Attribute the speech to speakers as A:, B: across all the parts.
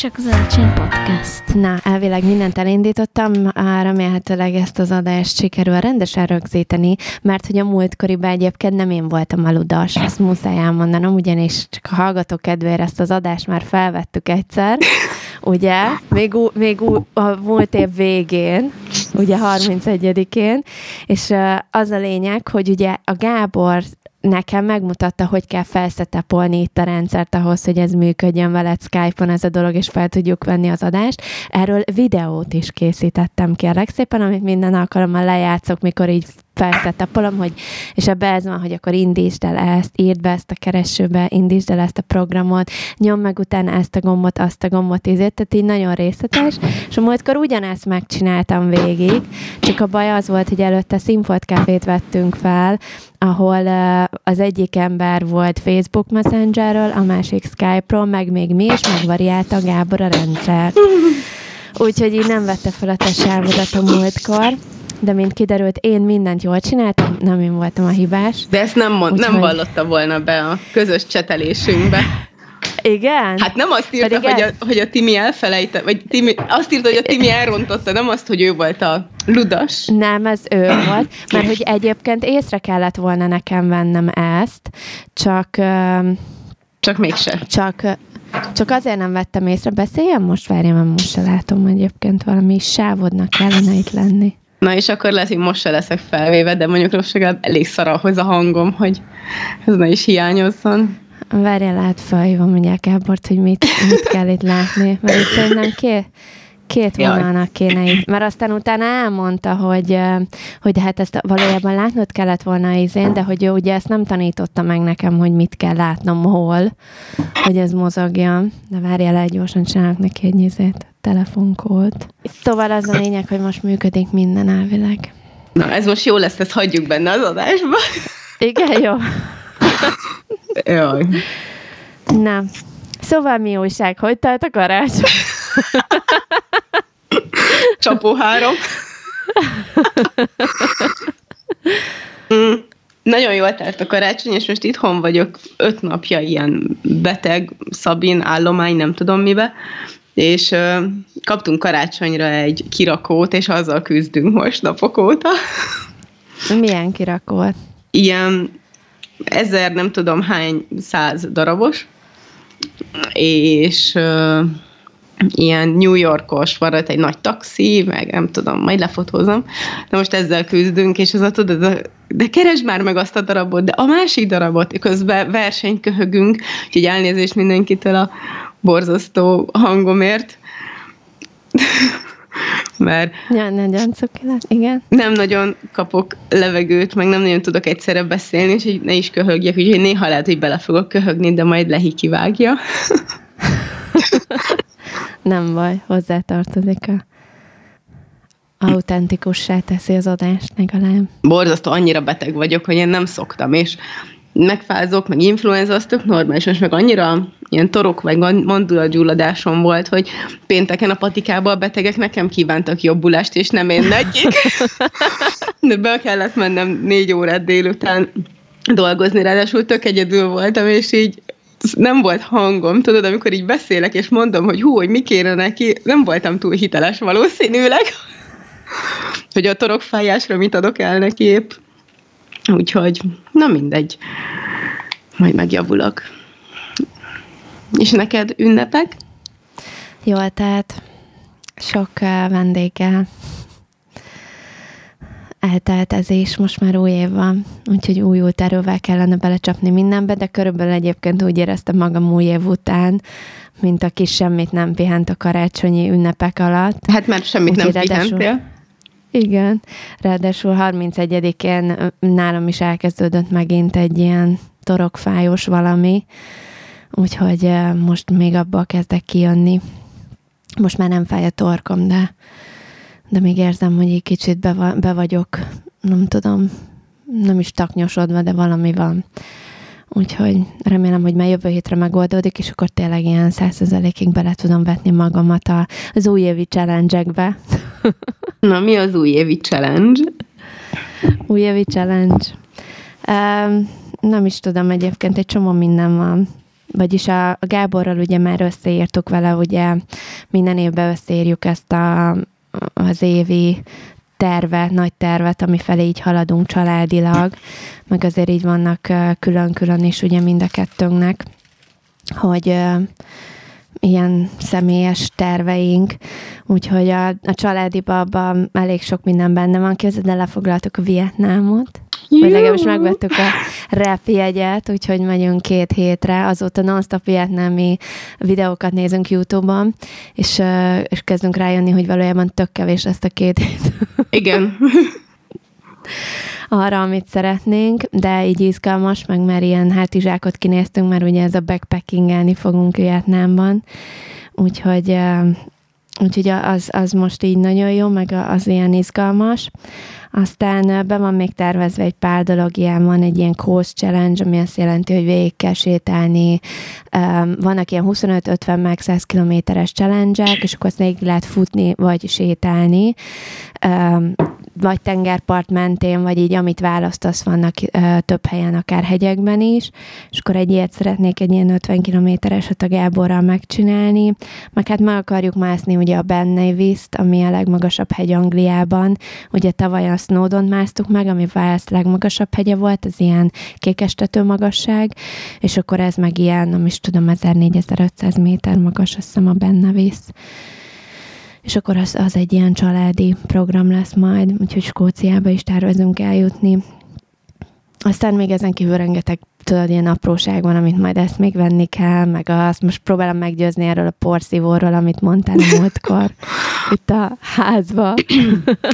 A: csak az Alacsony Podcast.
B: Na, elvileg mindent elindítottam, remélhetőleg ezt az adást sikerül rendesen rögzíteni, mert hogy a múltkoriban egyébként nem én voltam a ludas, ezt muszáj elmondanom, ugyanis csak a hallgató kedvére ezt az adást már felvettük egyszer, ugye, még, még a múlt év végén, ugye 31-én, és az a lényeg, hogy ugye a Gábor nekem megmutatta, hogy kell felszetepolni itt a rendszert ahhoz, hogy ez működjön veled Skype-on ez a dolog, és fel tudjuk venni az adást. Erről videót is készítettem kérlek szépen, amit minden alkalommal lejátszok, mikor így felszetapolom, hogy, és ebbe ez van, hogy akkor indítsd el ezt, írd be ezt a keresőbe, indítsd el ezt a programot, nyom meg utána ezt a gombot, azt a gombot, ízért, tehát így nagyon részletes, és a múltkor ugyanezt megcsináltam végig, csak a baj az volt, hogy előtte Színfolt Cafét vettünk fel, ahol uh, az egyik ember volt Facebook Messengerről, a másik Skype-ról, meg még mi is megvariálta Gábor a rendszert. Úgyhogy így nem vette fel a te a múltkor de mint kiderült, én mindent jól csináltam, nem én voltam a hibás.
C: De ezt nem, mond, nem vallotta volna be a közös csetelésünkbe.
B: Igen?
C: Hát nem azt írta, hogy a, hogy a Timi elfelejte, vagy Timi, azt írta, hogy a Timi elrontotta, nem azt, hogy ő volt a ludas.
B: Nem, ez ő volt, mert hogy egyébként észre kellett volna nekem vennem ezt, csak...
C: Csak mégse.
B: Csak, csak azért nem vettem észre. Beszéljem most? Várjam, mert most se látom egyébként valami sávodnak kellene itt lenni.
C: Na és akkor lehet, hogy most se leszek felvéve, de mondjuk most elég szar ahhoz a hangom, hogy ez ne is hiányozzon.
B: Várjál át felhívom mondják Gábort, hogy mit, mit kell itt látni, mert itt szerintem két, két vonalnak kéne itt, mert aztán utána elmondta, hogy, hogy hát ezt valójában látnod kellett volna izén, de hogy ő ugye ezt nem tanította meg nekem, hogy mit kell látnom hol, hogy ez mozogjon. De várjál el, gyorsan csinálok neki egy nyizét telefonkód. Szóval az a lényeg, hogy most működik minden elvileg.
C: Na, ez most jó lesz, ezt hagyjuk benne az adásba.
B: Igen, jó.
C: Jaj.
B: Na, szóval mi újság? Hogy telt a karácsony?
C: Csapó három. mm, nagyon jól telt a karácsony, és most itthon vagyok öt napja ilyen beteg, Szabin, állomány, nem tudom mibe, és kaptunk karácsonyra egy kirakót, és azzal küzdünk most napok óta.
B: Milyen kirakót?
C: Ilyen ezer, nem tudom hány száz darabos, és ilyen New Yorkos, van egy nagy taxi, meg nem tudom, majd lefotózom. De most ezzel küzdünk, és az a tudod, a, de keresd már meg azt a darabot, de a másik darabot, közben versenyt köhögünk, úgyhogy elnézést mindenkitől a borzasztó hangomért. Mert
B: ja, nagyon cukilat, igen.
C: nem nagyon kapok levegőt, meg nem nagyon tudok egyszerre beszélni, és hogy ne is köhögjek, úgyhogy néha lehet, hogy bele fogok köhögni, de majd lehi kivágja.
B: nem baj, hozzátartozik a autentikussá teszi az adást legalább.
C: Borzasztó, annyira beteg vagyok, hogy én nem szoktam, és megfázok, meg influenza, az tök normális, most meg annyira ilyen torok vagy mandulagyulladásom volt, hogy pénteken a patikában a betegek nekem kívántak jobbulást, és nem én nekik. De be kellett mennem négy órát délután dolgozni, ráadásul tök egyedül voltam, és így nem volt hangom, tudod, amikor így beszélek, és mondom, hogy hú, hogy mi kéne neki, nem voltam túl hiteles valószínűleg, hogy a torokfájásra mit adok el neki épp. Úgyhogy, na mindegy. Majd megjavulok. És neked ünnepek?
B: Jól, tehát sok uh, vendéggel elteltezés, most már új év van, úgyhogy új út erővel kellene belecsapni mindenbe, de körülbelül egyébként úgy éreztem magam új év után, mint aki semmit nem pihent a karácsonyi ünnepek alatt.
C: Hát mert semmit Úgy nem pihentél.
B: Igen, ráadásul 31-én nálam is elkezdődött megint egy ilyen torokfájós valami, úgyhogy most még abból kezdek kijönni. Most már nem fáj a torkom, de, de még érzem, hogy egy kicsit be, be vagyok, nem tudom, nem is taknyosodva, de valami van. Úgyhogy remélem, hogy már jövő hétre megoldódik, és akkor tényleg ilyen százszerzelékig bele tudom vetni magamat az újévi challenge-ekbe.
C: Na, mi az újévi challenge?
B: Újévi challenge. Um, nem is tudom, egyébként egy csomó minden van. vagyis a, a Gáborral ugye már összeírtuk vele, ugye minden évben összeírjuk ezt a, az évi tervet, nagy tervet, ami felé így haladunk családilag, meg azért így vannak külön-külön is ugye mind a kettőnknek, hogy ilyen személyes terveink, úgyhogy a, a családi babban elég sok minden benne van. Képzeld, de lefoglaltuk a Vietnámot, vagy legalábbis megvettük a rap jegyet, úgyhogy megyünk két hétre. Azóta non-stop vietnámi videókat nézünk YouTube-on, és, és kezdünk rájönni, hogy valójában tök kevés ezt a két hét.
C: Igen.
B: arra, amit szeretnénk, de így izgalmas, meg már ilyen hátizsákot kinéztünk, mert ugye ez a backpackingelni fogunk Vietnámban, úgyhogy Úgyhogy az, az most így nagyon jó, meg az ilyen izgalmas. Aztán be van még tervezve egy pár dolog, ilyen van egy ilyen coast challenge, ami azt jelenti, hogy végig kell sétálni. Vannak ilyen 25-50 meg 100 kilométeres challenge és akkor azt végig lehet futni, vagy sétálni vagy tengerpart mentén, vagy így amit választasz, vannak több helyen, akár hegyekben is, és akkor egy ilyet szeretnék egy ilyen 50 kilométereset a Gáborral megcsinálni, meg hát meg akarjuk mászni ugye a Ben Nevis-t, ami a legmagasabb hegy Angliában, ugye tavaly a Snowdon másztuk meg, ami Wales legmagasabb hegye volt, az ilyen kékestető magasság, és akkor ez meg ilyen, nem is tudom, 1400-1500 méter magas, azt hiszem a Ben Nevis és akkor az, az egy ilyen családi program lesz majd, úgyhogy Skóciába is tervezünk eljutni. Aztán még ezen kívül rengeteg tudod, ilyen apróság van, amit majd ezt még venni kell, meg azt most próbálom meggyőzni erről a porszívóról, amit mondtál a múltkor itt a házba.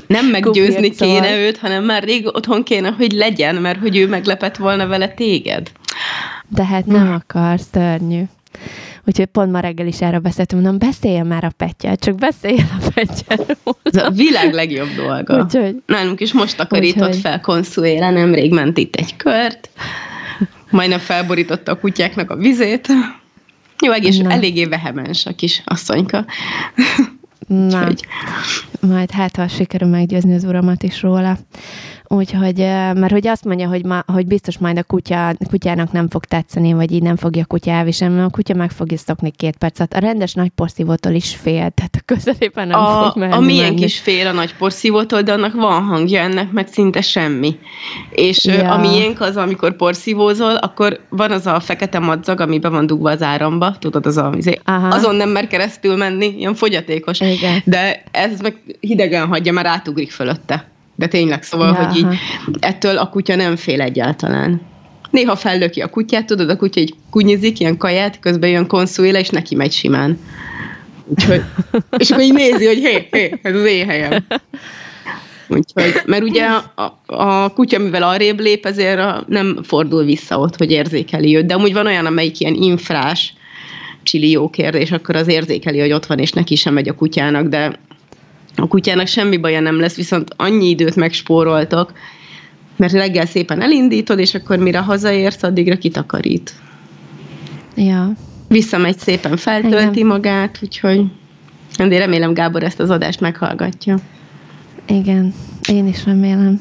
C: Nem meggyőzni kéne őt, hanem már rég otthon kéne, hogy legyen, mert hogy ő meglepett volna vele téged.
B: De hát nem akar, szörnyű. Úgyhogy pont ma reggel is erre beszéltem, mondom, beszéljen már a pettyel, csak beszélj a pettyel.
C: Ez a világ legjobb dolga. Úgyhogy, Nálunk is most takarított úgyhogy, fel konszulére, nemrég ment itt egy kört, majdnem felborította a kutyáknak a vizét. Jó, egész Na. eléggé vehemens a kis asszonyka.
B: Na, Úgyhogy... majd hát, ha sikerül meggyőzni az uramat is róla. Úgyhogy, mert hogy azt mondja, hogy, ma, hogy biztos majd a kutya, kutyának nem fog tetszeni, vagy így nem fogja a kutya elviselni, mert a kutya meg fogja szokni két percet. A rendes nagy porszívótól is fél, tehát a közelében nem a, fog menni.
C: A miénk is fél a nagy porszívótól, de annak van hangja, ennek meg szinte semmi. És ja. a miénk az, amikor porszívózol, akkor van az a fekete madzag, ami be van dugva az áramba, tudod, az a, izé, azon nem mer keresztül menni, ilyen fogyatékos. Igen. De ez meg hidegen hagyja, mert átugrik fölötte. De tényleg, szóval, ja, hogy így ettől a kutya nem fél egyáltalán. Néha fellöki a kutyát, tudod, a kutya egy kunyizik, ilyen kaját, közben jön konszúéle, és neki megy simán. Úgyhogy, és akkor így nézi, hogy hé, hé, ez az én helyem. Úgyhogy, mert ugye a, a kutya, mivel arrébb lép, ezért a, nem fordul vissza ott, hogy érzékeli őt. De amúgy van olyan, amelyik ilyen infrás csili jó kérdés, akkor az érzékeli, hogy ott van, és neki sem megy a kutyának, de a kutyának semmi baja nem lesz, viszont annyi időt megspóroltok, mert reggel szépen elindítod, és akkor mire hazaérsz, addigra kitakarít.
B: Ja.
C: Visszamegy szépen, feltölti Igen. magát, úgyhogy de remélem Gábor ezt az adást meghallgatja.
B: Igen, én is remélem.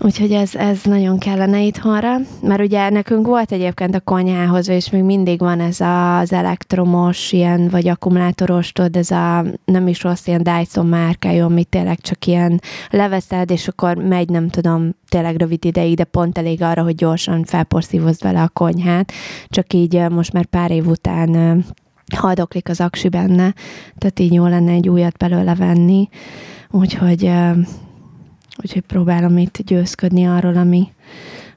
B: Úgyhogy ez, ez nagyon kellene itthonra, mert ugye nekünk volt egyébként a konyhához, és még mindig van ez az elektromos, ilyen, vagy akkumulátoros, tudod, ez a nem is rossz ilyen Dyson márkájú, ami tényleg csak ilyen leveszed, és akkor megy, nem tudom, tényleg rövid ideig, de pont elég arra, hogy gyorsan felporszívozd vele a konyhát, csak így most már pár év után haldoklik az aksi benne, tehát így jó lenne egy újat belőle venni, úgyhogy Úgyhogy próbálom itt győzködni arról, ami,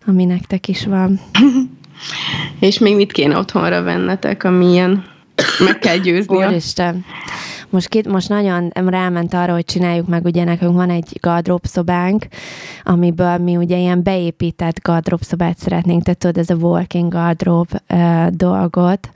B: ami nektek is van.
C: És még mit kéne otthonra vennetek, amilyen meg kell győzni?
B: Úristen. Most, két, most nagyon ráment arra, hogy csináljuk meg, ugye nekünk van egy gardrób szobánk, amiből mi ugye ilyen beépített gardrób szobát szeretnénk, tehát tudod, ez a walking gardrób uh, dolgot,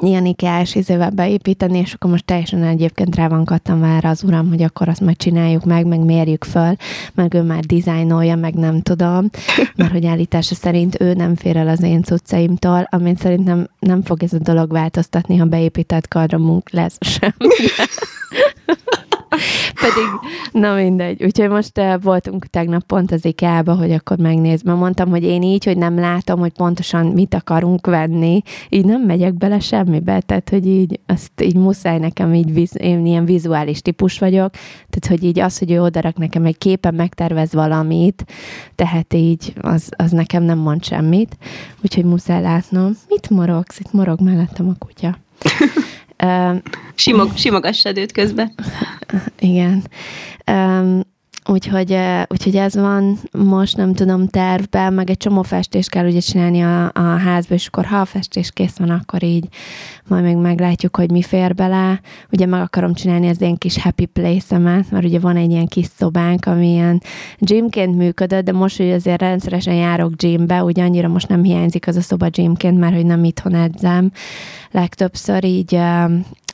B: ilyen ikás izével beépíteni, és akkor most teljesen egyébként rá van kattam már az uram, hogy akkor azt majd csináljuk meg, meg mérjük föl, meg ő már dizájnolja, meg nem tudom, mert hogy állítása szerint ő nem fér el az én cuccaimtól, amit szerintem nem fog ez a dolog változtatni, ha beépített kardramunk lesz sem. Pedig, na mindegy. Úgyhogy most uh, voltunk tegnap pont az IKEA-ba, hogy akkor megnézd. Mert mondtam, hogy én így, hogy nem látom, hogy pontosan mit akarunk venni, így nem megyek bele semmibe. Tehát, hogy így, azt így muszáj nekem így, viz, én ilyen vizuális típus vagyok. Tehát, hogy így az, hogy ő odarak nekem egy képen megtervez valamit, tehát így az, az nekem nem mond semmit. Úgyhogy muszáj látnom. Mit morogsz? Itt morog mellettem a kutya.
C: Simog, simogassad őt közben.
B: Igen. Um, Úgyhogy, úgyhogy ez van most, nem tudom, tervben, meg egy csomó festést kell ugye csinálni a, a házba, és akkor ha a festés kész van, akkor így majd még meglátjuk, hogy mi fér bele. Ugye meg akarom csinálni az én kis happy place-emet, mert ugye van egy ilyen kis szobánk, ami ilyen gymként működött, de most, hogy azért rendszeresen járok gymbe, ugye annyira most nem hiányzik az a szoba gymként, mert hogy nem itthon edzem, legtöbbször így,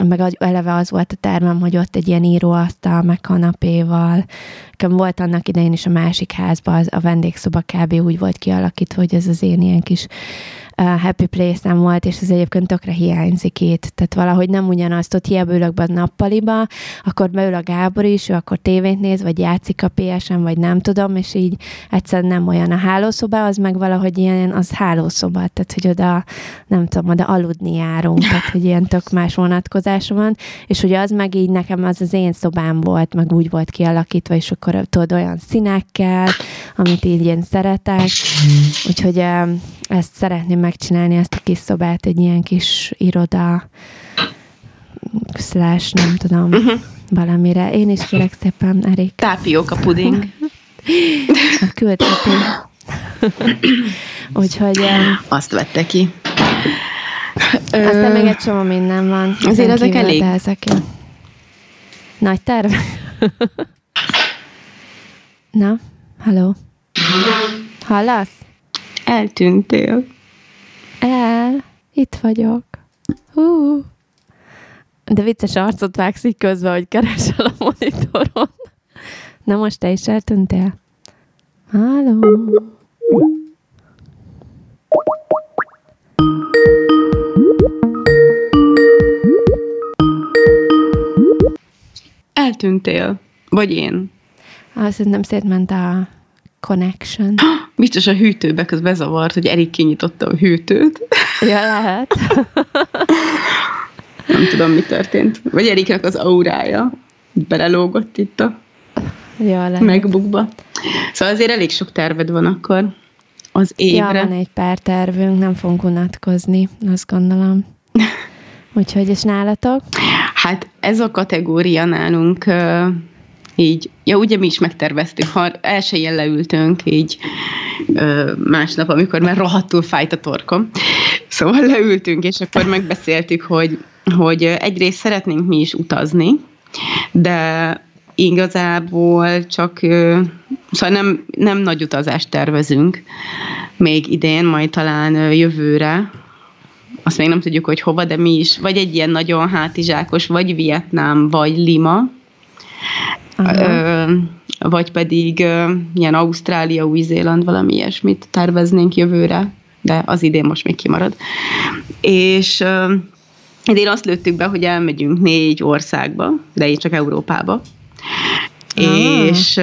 B: meg eleve az volt a tervem, hogy ott egy ilyen íróasztal, meg kanapéval. Nekem volt annak idején is a másik házban, az, a vendégszoba kb. úgy volt kialakítva, hogy ez az én ilyen kis happy place nem volt, és ez egyébként tökre hiányzik itt. Tehát valahogy nem ugyanazt, ott hiába ülök be a nappaliba, akkor beül a Gábor is, ő akkor tévét néz, vagy játszik a PSN, vagy nem tudom, és így egyszerűen nem olyan a hálószoba, az meg valahogy ilyen, az hálószoba, tehát hogy oda, nem tudom, oda aludni járunk, tehát hogy ilyen tök más vonatkozása van, és hogy az meg így nekem az az én szobám volt, meg úgy volt kialakítva, és akkor tudod olyan színekkel, amit így én szeretek, úgyhogy ezt szeretném megcsinálni, ezt a kis szobát, egy ilyen kis iroda, slash, nem tudom, uh-huh. valamire. Én is kérek szépen, Erik.
C: Tápióka puding.
B: Küldhető. Úgyhogy...
C: Azt vette ki.
B: Aztán még egy csomó minden van.
C: Azért ezek elég.
B: Ezek Nagy terv. Na, halló. Hallasz?
C: Eltűntél.
B: El, itt vagyok. Hú. De vicces arcot vágsz így közben, hogy keresel a monitoron. Na most te is eltűntél? Halló.
C: Eltűntél. Vagy én.
B: Azt nem szétment a connection.
C: Biztos a hűtőbe közben zavart, hogy Erik kinyitotta a hűtőt.
B: Ja, lehet.
C: Nem tudom, mi történt. Vagy Eriknek az aurája belelógott itt a
B: ja, lehet.
C: megbukba. Szóval azért elég sok terved van akkor az évre.
B: Ja, van egy pár tervünk, nem fogunk unatkozni, azt gondolom. Úgyhogy, és nálatok?
C: Hát ez a kategória nálunk így, ja ugye mi is megterveztük, ha elsőjén leültünk így másnap, amikor már rohadtul fájt a torkom. Szóval leültünk, és akkor megbeszéltük, hogy, hogy egyrészt szeretnénk mi is utazni, de igazából csak, szóval nem, nem nagy utazást tervezünk még idén, majd talán jövőre, azt még nem tudjuk, hogy hova, de mi is, vagy egy ilyen nagyon hátizsákos, vagy Vietnám, vagy Lima, Ö, vagy pedig ilyen Ausztrália, Új-Zéland, valami ilyesmit terveznénk jövőre, de az idén most még kimarad. És idén azt lőttük be, hogy elmegyünk négy országba, de én csak Európába. Ah. És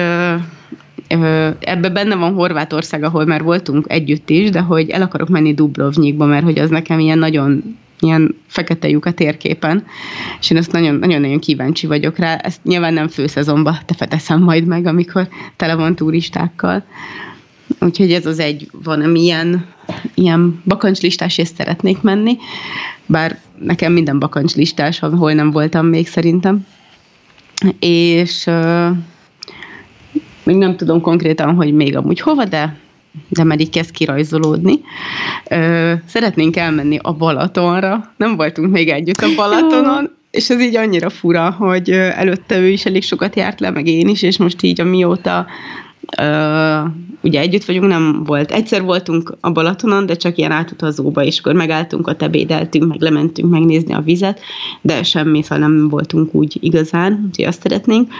C: ebbe benne van Horvátország, ahol már voltunk együtt is, de hogy el akarok menni Dubrovnikba, mert hogy az nekem ilyen nagyon ilyen fekete lyuk a térképen, és én ezt nagyon-nagyon kíváncsi vagyok rá. Ezt nyilván nem főszezonban tefeteszem majd meg, amikor tele van turistákkal. Úgyhogy ez az egy, van, ami ilyen, ilyen bakancslistás, és szeretnék menni, bár nekem minden bakancslistás, ahol nem voltam még szerintem. És uh, még nem tudom konkrétan, hogy még amúgy hova, de de már így kezd kirajzolódni. Ö, szeretnénk elmenni a Balatonra, nem voltunk még együtt a Balatonon, és ez így annyira fura, hogy előtte ő is elég sokat járt le, meg én is, és most így amióta ö, ugye együtt vagyunk, nem volt. Egyszer voltunk a Balatonon, de csak ilyen átutazóba, és akkor megálltunk, ott ebédeltünk, meg lementünk megnézni a vizet, de semmi, szóval nem voltunk úgy igazán, úgyhogy azt szeretnénk.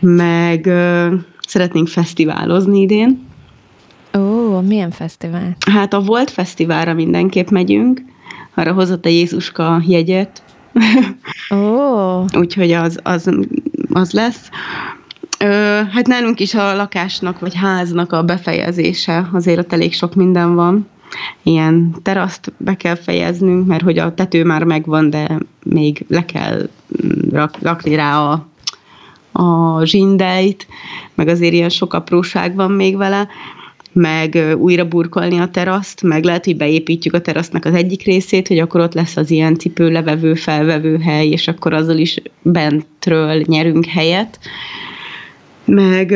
C: Meg ö, szeretnénk fesztiválozni idén,
B: Ó, milyen fesztivál?
C: Hát a Volt Fesztiválra mindenképp megyünk, arra hozott a Jézuska jegyet,
B: Ó.
C: Úgyhogy az, az, az lesz. Ö, hát nálunk is a lakásnak vagy háznak a befejezése, azért ott elég sok minden van. Ilyen teraszt be kell fejeznünk, mert hogy a tető már megvan, de még le kell mm, rak, rakni rá a, a zsindeit, meg azért ilyen sok apróság van még vele meg újra burkolni a teraszt, meg lehet, hogy beépítjük a terasznak az egyik részét, hogy akkor ott lesz az ilyen cipőlevevő, felvevő hely, és akkor azzal is bentről nyerünk helyet. Meg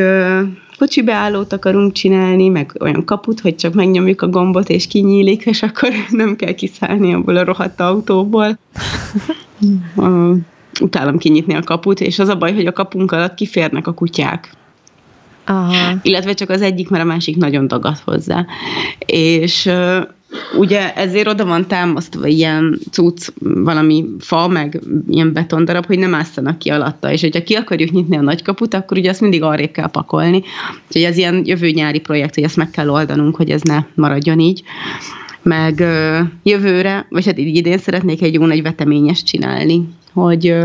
C: kocsi beállót akarunk csinálni, meg olyan kaput, hogy csak megnyomjuk a gombot, és kinyílik, és akkor nem kell kiszállni abból a rohadt autóból. Utálom kinyitni a kaput, és az a baj, hogy a kapunk alatt kiférnek a kutyák.
B: Aha.
C: Illetve csak az egyik, mert a másik nagyon dagad hozzá. És ugye ezért oda van támasztva ilyen cucc, valami fa, meg ilyen betondarab, hogy nem ásszanak ki alatta. És hogyha ki akarjuk nyitni a nagykaput, akkor ugye azt mindig arrébb kell pakolni. Úgyhogy ez ilyen jövő nyári projekt, hogy ezt meg kell oldanunk, hogy ez ne maradjon így meg jövőre, vagy hát idén szeretnék egy jó nagy veteményes csinálni, hogy,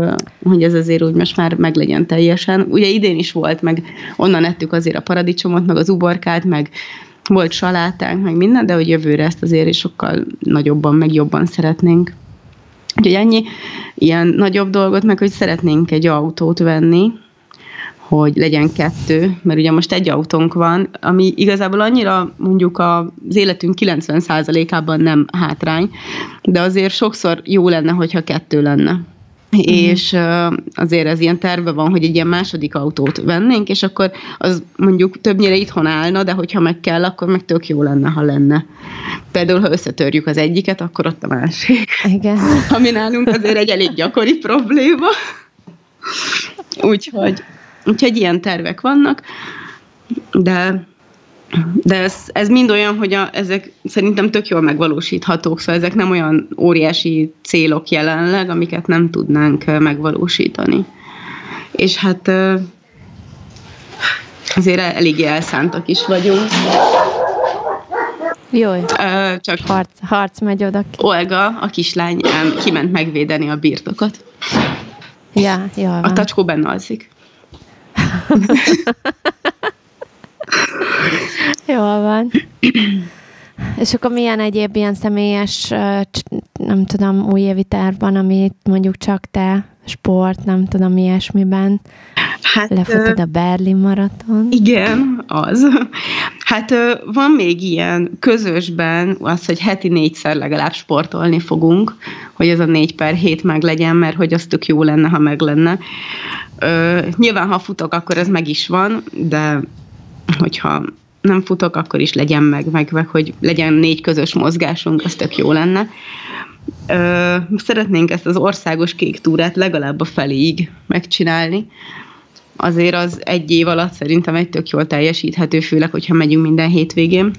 C: hogy ez azért úgy most már meglegyen teljesen. Ugye idén is volt, meg onnan ettük azért a paradicsomot, meg az uborkát, meg volt salátánk, meg minden, de hogy jövőre ezt azért is sokkal nagyobban, meg jobban szeretnénk. Úgyhogy ennyi ilyen nagyobb dolgot, meg hogy szeretnénk egy autót venni, hogy legyen kettő, mert ugye most egy autónk van, ami igazából annyira mondjuk az életünk 90%-ában nem hátrány, de azért sokszor jó lenne, hogyha kettő lenne. Uh-huh. És azért ez ilyen terve van, hogy egy ilyen második autót vennénk, és akkor az mondjuk többnyire itthon állna, de hogyha meg kell, akkor meg tök jó lenne, ha lenne. Például, ha összetörjük az egyiket, akkor ott a másik.
B: Igen.
C: Ami nálunk azért egy elég gyakori probléma. Úgyhogy, úgyhogy ilyen tervek vannak, de de ez, ez mind olyan, hogy a, ezek szerintem tök jól megvalósíthatók, szóval ezek nem olyan óriási célok jelenleg, amiket nem tudnánk megvalósítani. És hát azért eléggé elszántak is vagyunk.
B: Jó,
C: csak
B: harc, harc megy oda.
C: Olga, a kislány kiment megvédeni a birtokot.
B: Ja, jó.
C: A tacskó benne alszik.
B: Jól van. És akkor milyen egyéb ilyen személyes, nem tudom, újévi terv van, amit mondjuk csak te, sport, nem tudom, ilyesmiben hát, lefutod a Berlin maraton?
C: Igen, az. Hát van még ilyen közösben az, hogy heti négyszer legalább sportolni fogunk, hogy ez a négy per hét meg legyen, mert hogy az tök jó lenne, ha meg lenne. Nyilván, ha futok, akkor ez meg is van, de hogyha nem futok, akkor is legyen meg, meg, meg hogy legyen négy közös mozgásunk, az tök jó lenne. Ö, szeretnénk ezt az országos kék túrát legalább a feléig megcsinálni. Azért az egy év alatt szerintem egy tök jól teljesíthető, főleg, hogyha megyünk minden hétvégén.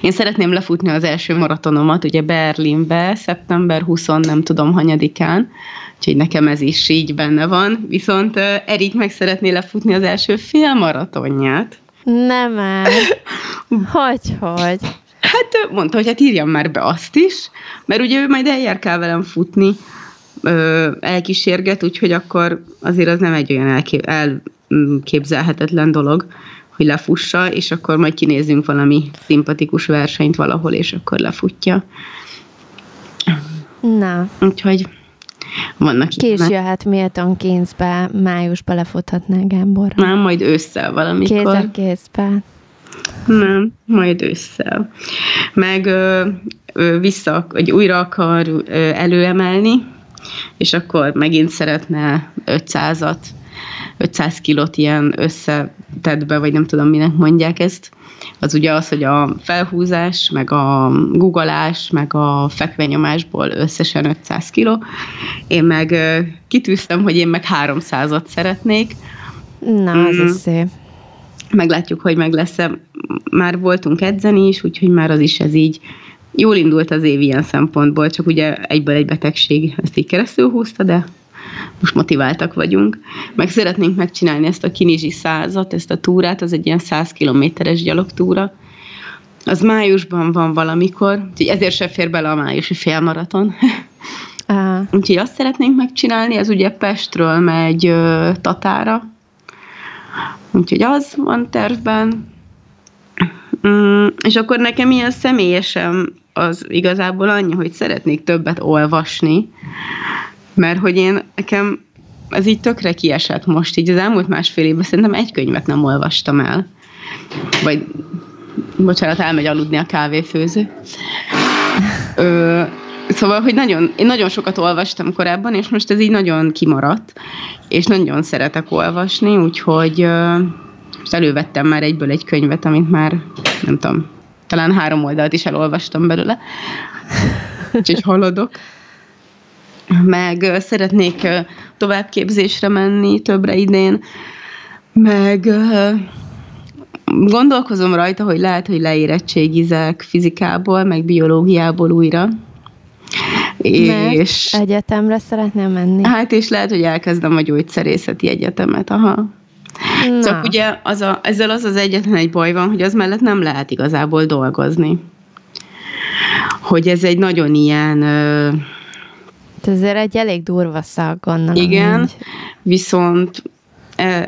C: Én szeretném lefutni az első maratonomat, ugye Berlinbe, szeptember 20 nem tudom hanyadikán, úgyhogy nekem ez is így benne van. Viszont Erik meg szeretné lefutni az első fél maratonját.
B: Nem el. Hogy, hogy?
C: Hát mondta, hogy hát írjam már be azt is, mert ugye ő majd eljár kell velem futni, elkísérget, úgyhogy akkor azért az nem egy olyan elképzelhetetlen dolog, hogy lefussa, és akkor majd kinézzünk valami szimpatikus versenyt valahol, és akkor lefutja.
B: Na.
C: Úgyhogy vannak
B: Ki is jöhet Milton Keynesbe, májusba lefuthatná Gáborra.
C: Nem, majd ősszel valamikor.
B: Kéz a kézbe.
C: Nem, majd ősszel. Meg ö, ö, vissza, vagy újra akar ö, előemelni, és akkor megint szeretne 500-at 500 kilót ilyen összetetbe, vagy nem tudom, minek mondják ezt, az ugye az, hogy a felhúzás, meg a guggolás, meg a fekvenyomásból összesen 500 kiló. Én meg kitűztem, hogy én meg 300-at szeretnék.
B: Na, az mm. is szép.
C: Meglátjuk, hogy meg lesz-e. Már voltunk edzeni is, úgyhogy már az is ez így jól indult az év ilyen szempontból, csak ugye egyből egy betegség ezt így keresztül húzta, de most motiváltak vagyunk. Meg szeretnénk megcsinálni ezt a Kinizsi százat, ezt a túrát, az egy ilyen 100 kilométeres gyalogtúra. Az májusban van valamikor, úgyhogy ezért se fér bele a májusi félmaraton.
B: Aha.
C: Úgyhogy azt szeretnénk megcsinálni, ez ugye Pestről megy ö, Tatára. Úgyhogy az van tervben. Mm, és akkor nekem ilyen személyesen az igazából annyi, hogy szeretnék többet olvasni, mert hogy én nekem ez így tökre kiesett most, így az elmúlt másfél évben szerintem egy könyvet nem olvastam el. Vagy, bocsánat, elmegy aludni a kávéfőző. Ö, szóval, hogy nagyon, én nagyon sokat olvastam korábban, és most ez így nagyon kimaradt, és nagyon szeretek olvasni, úgyhogy ö, most elővettem már egyből egy könyvet, amit már, nem tudom, talán három oldalt is elolvastam belőle. Úgyhogy haladok. Meg szeretnék továbbképzésre menni többre idén, meg gondolkozom rajta, hogy lehet, hogy leérettségizek fizikából, meg biológiából újra.
B: Mert
C: És
B: egyetemre szeretnél menni?
C: hát és lehet, hogy elkezdem a gyógyszerészeti egyetemet, aha.
B: Na,
C: Csak ugye az a, ezzel az az egyetlen egy baj van, hogy az mellett nem lehet igazából dolgozni. Hogy ez egy nagyon ilyen, ö,
B: ez azért egy elég durva szak, gondolom.
C: igen,
B: így.
C: viszont ö,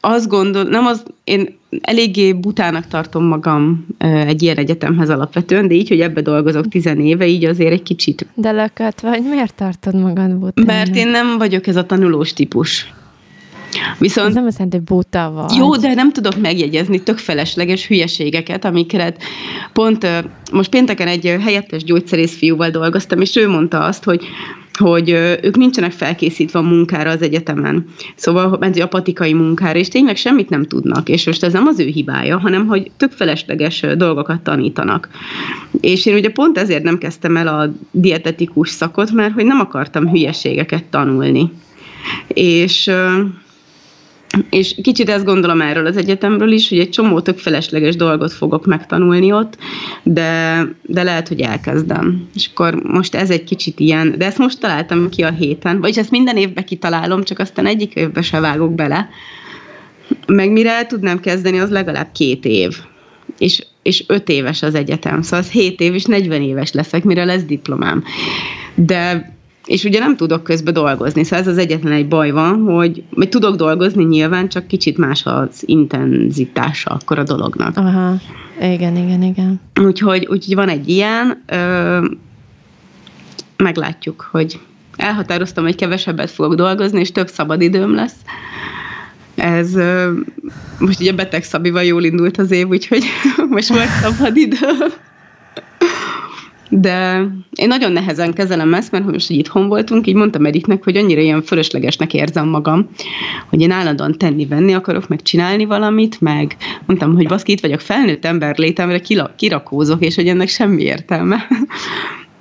C: azt gondol, nem az, én eléggé butának tartom magam egy ilyen egyetemhez alapvetően, de így, hogy ebbe dolgozok tizenéve, így azért egy kicsit.
B: De lökött vagy, miért tartod magad bután?
C: Mert én nem vagyok ez a tanulós típus.
B: Ez
C: Viszont
B: nem azt jelenti, hogy buta vagy.
C: Jó, de nem tudok megjegyezni tök felesleges hülyeségeket, amiket pont most pénteken egy helyettes gyógyszerész fiúval dolgoztam, és ő mondta azt, hogy hogy ők nincsenek felkészítve a munkára az egyetemen. Szóval ment a patikai munkára, és tényleg semmit nem tudnak. És most ez nem az ő hibája, hanem hogy tök felesleges dolgokat tanítanak. És én ugye pont ezért nem kezdtem el a dietetikus szakot, mert hogy nem akartam hülyeségeket tanulni. És és kicsit ezt gondolom erről az egyetemről is, hogy egy csomó tök felesleges dolgot fogok megtanulni ott, de, de lehet, hogy elkezdem. És akkor most ez egy kicsit ilyen, de ezt most találtam ki a héten, vagyis ezt minden évben kitalálom, csak aztán egyik évbe se vágok bele. Meg mire el tudnám kezdeni, az legalább két év. És, és öt éves az egyetem, szóval az 7 év és 40 éves leszek, mire lesz diplomám. De és ugye nem tudok közben dolgozni, szóval ez az egyetlen egy baj van, hogy, hogy tudok dolgozni nyilván, csak kicsit más az intenzitása akkor a dolognak.
B: Aha, igen, igen, igen.
C: Úgyhogy, úgyhogy van egy ilyen, ö, meglátjuk, hogy elhatároztam, hogy kevesebbet fogok dolgozni, és több szabadidőm lesz. Ez ö, most ugye beteg Szabival jól indult az év, úgyhogy most volt szabadidő. De én nagyon nehezen kezelem ezt, mert hogy most így itthon voltunk, így mondtam Ediknek, hogy annyira ilyen fölöslegesnek érzem magam, hogy én állandóan tenni-venni akarok, meg csinálni valamit, meg mondtam, hogy baszki, itt vagyok felnőtt ember létemre, kirakózok, és hogy ennek semmi értelme.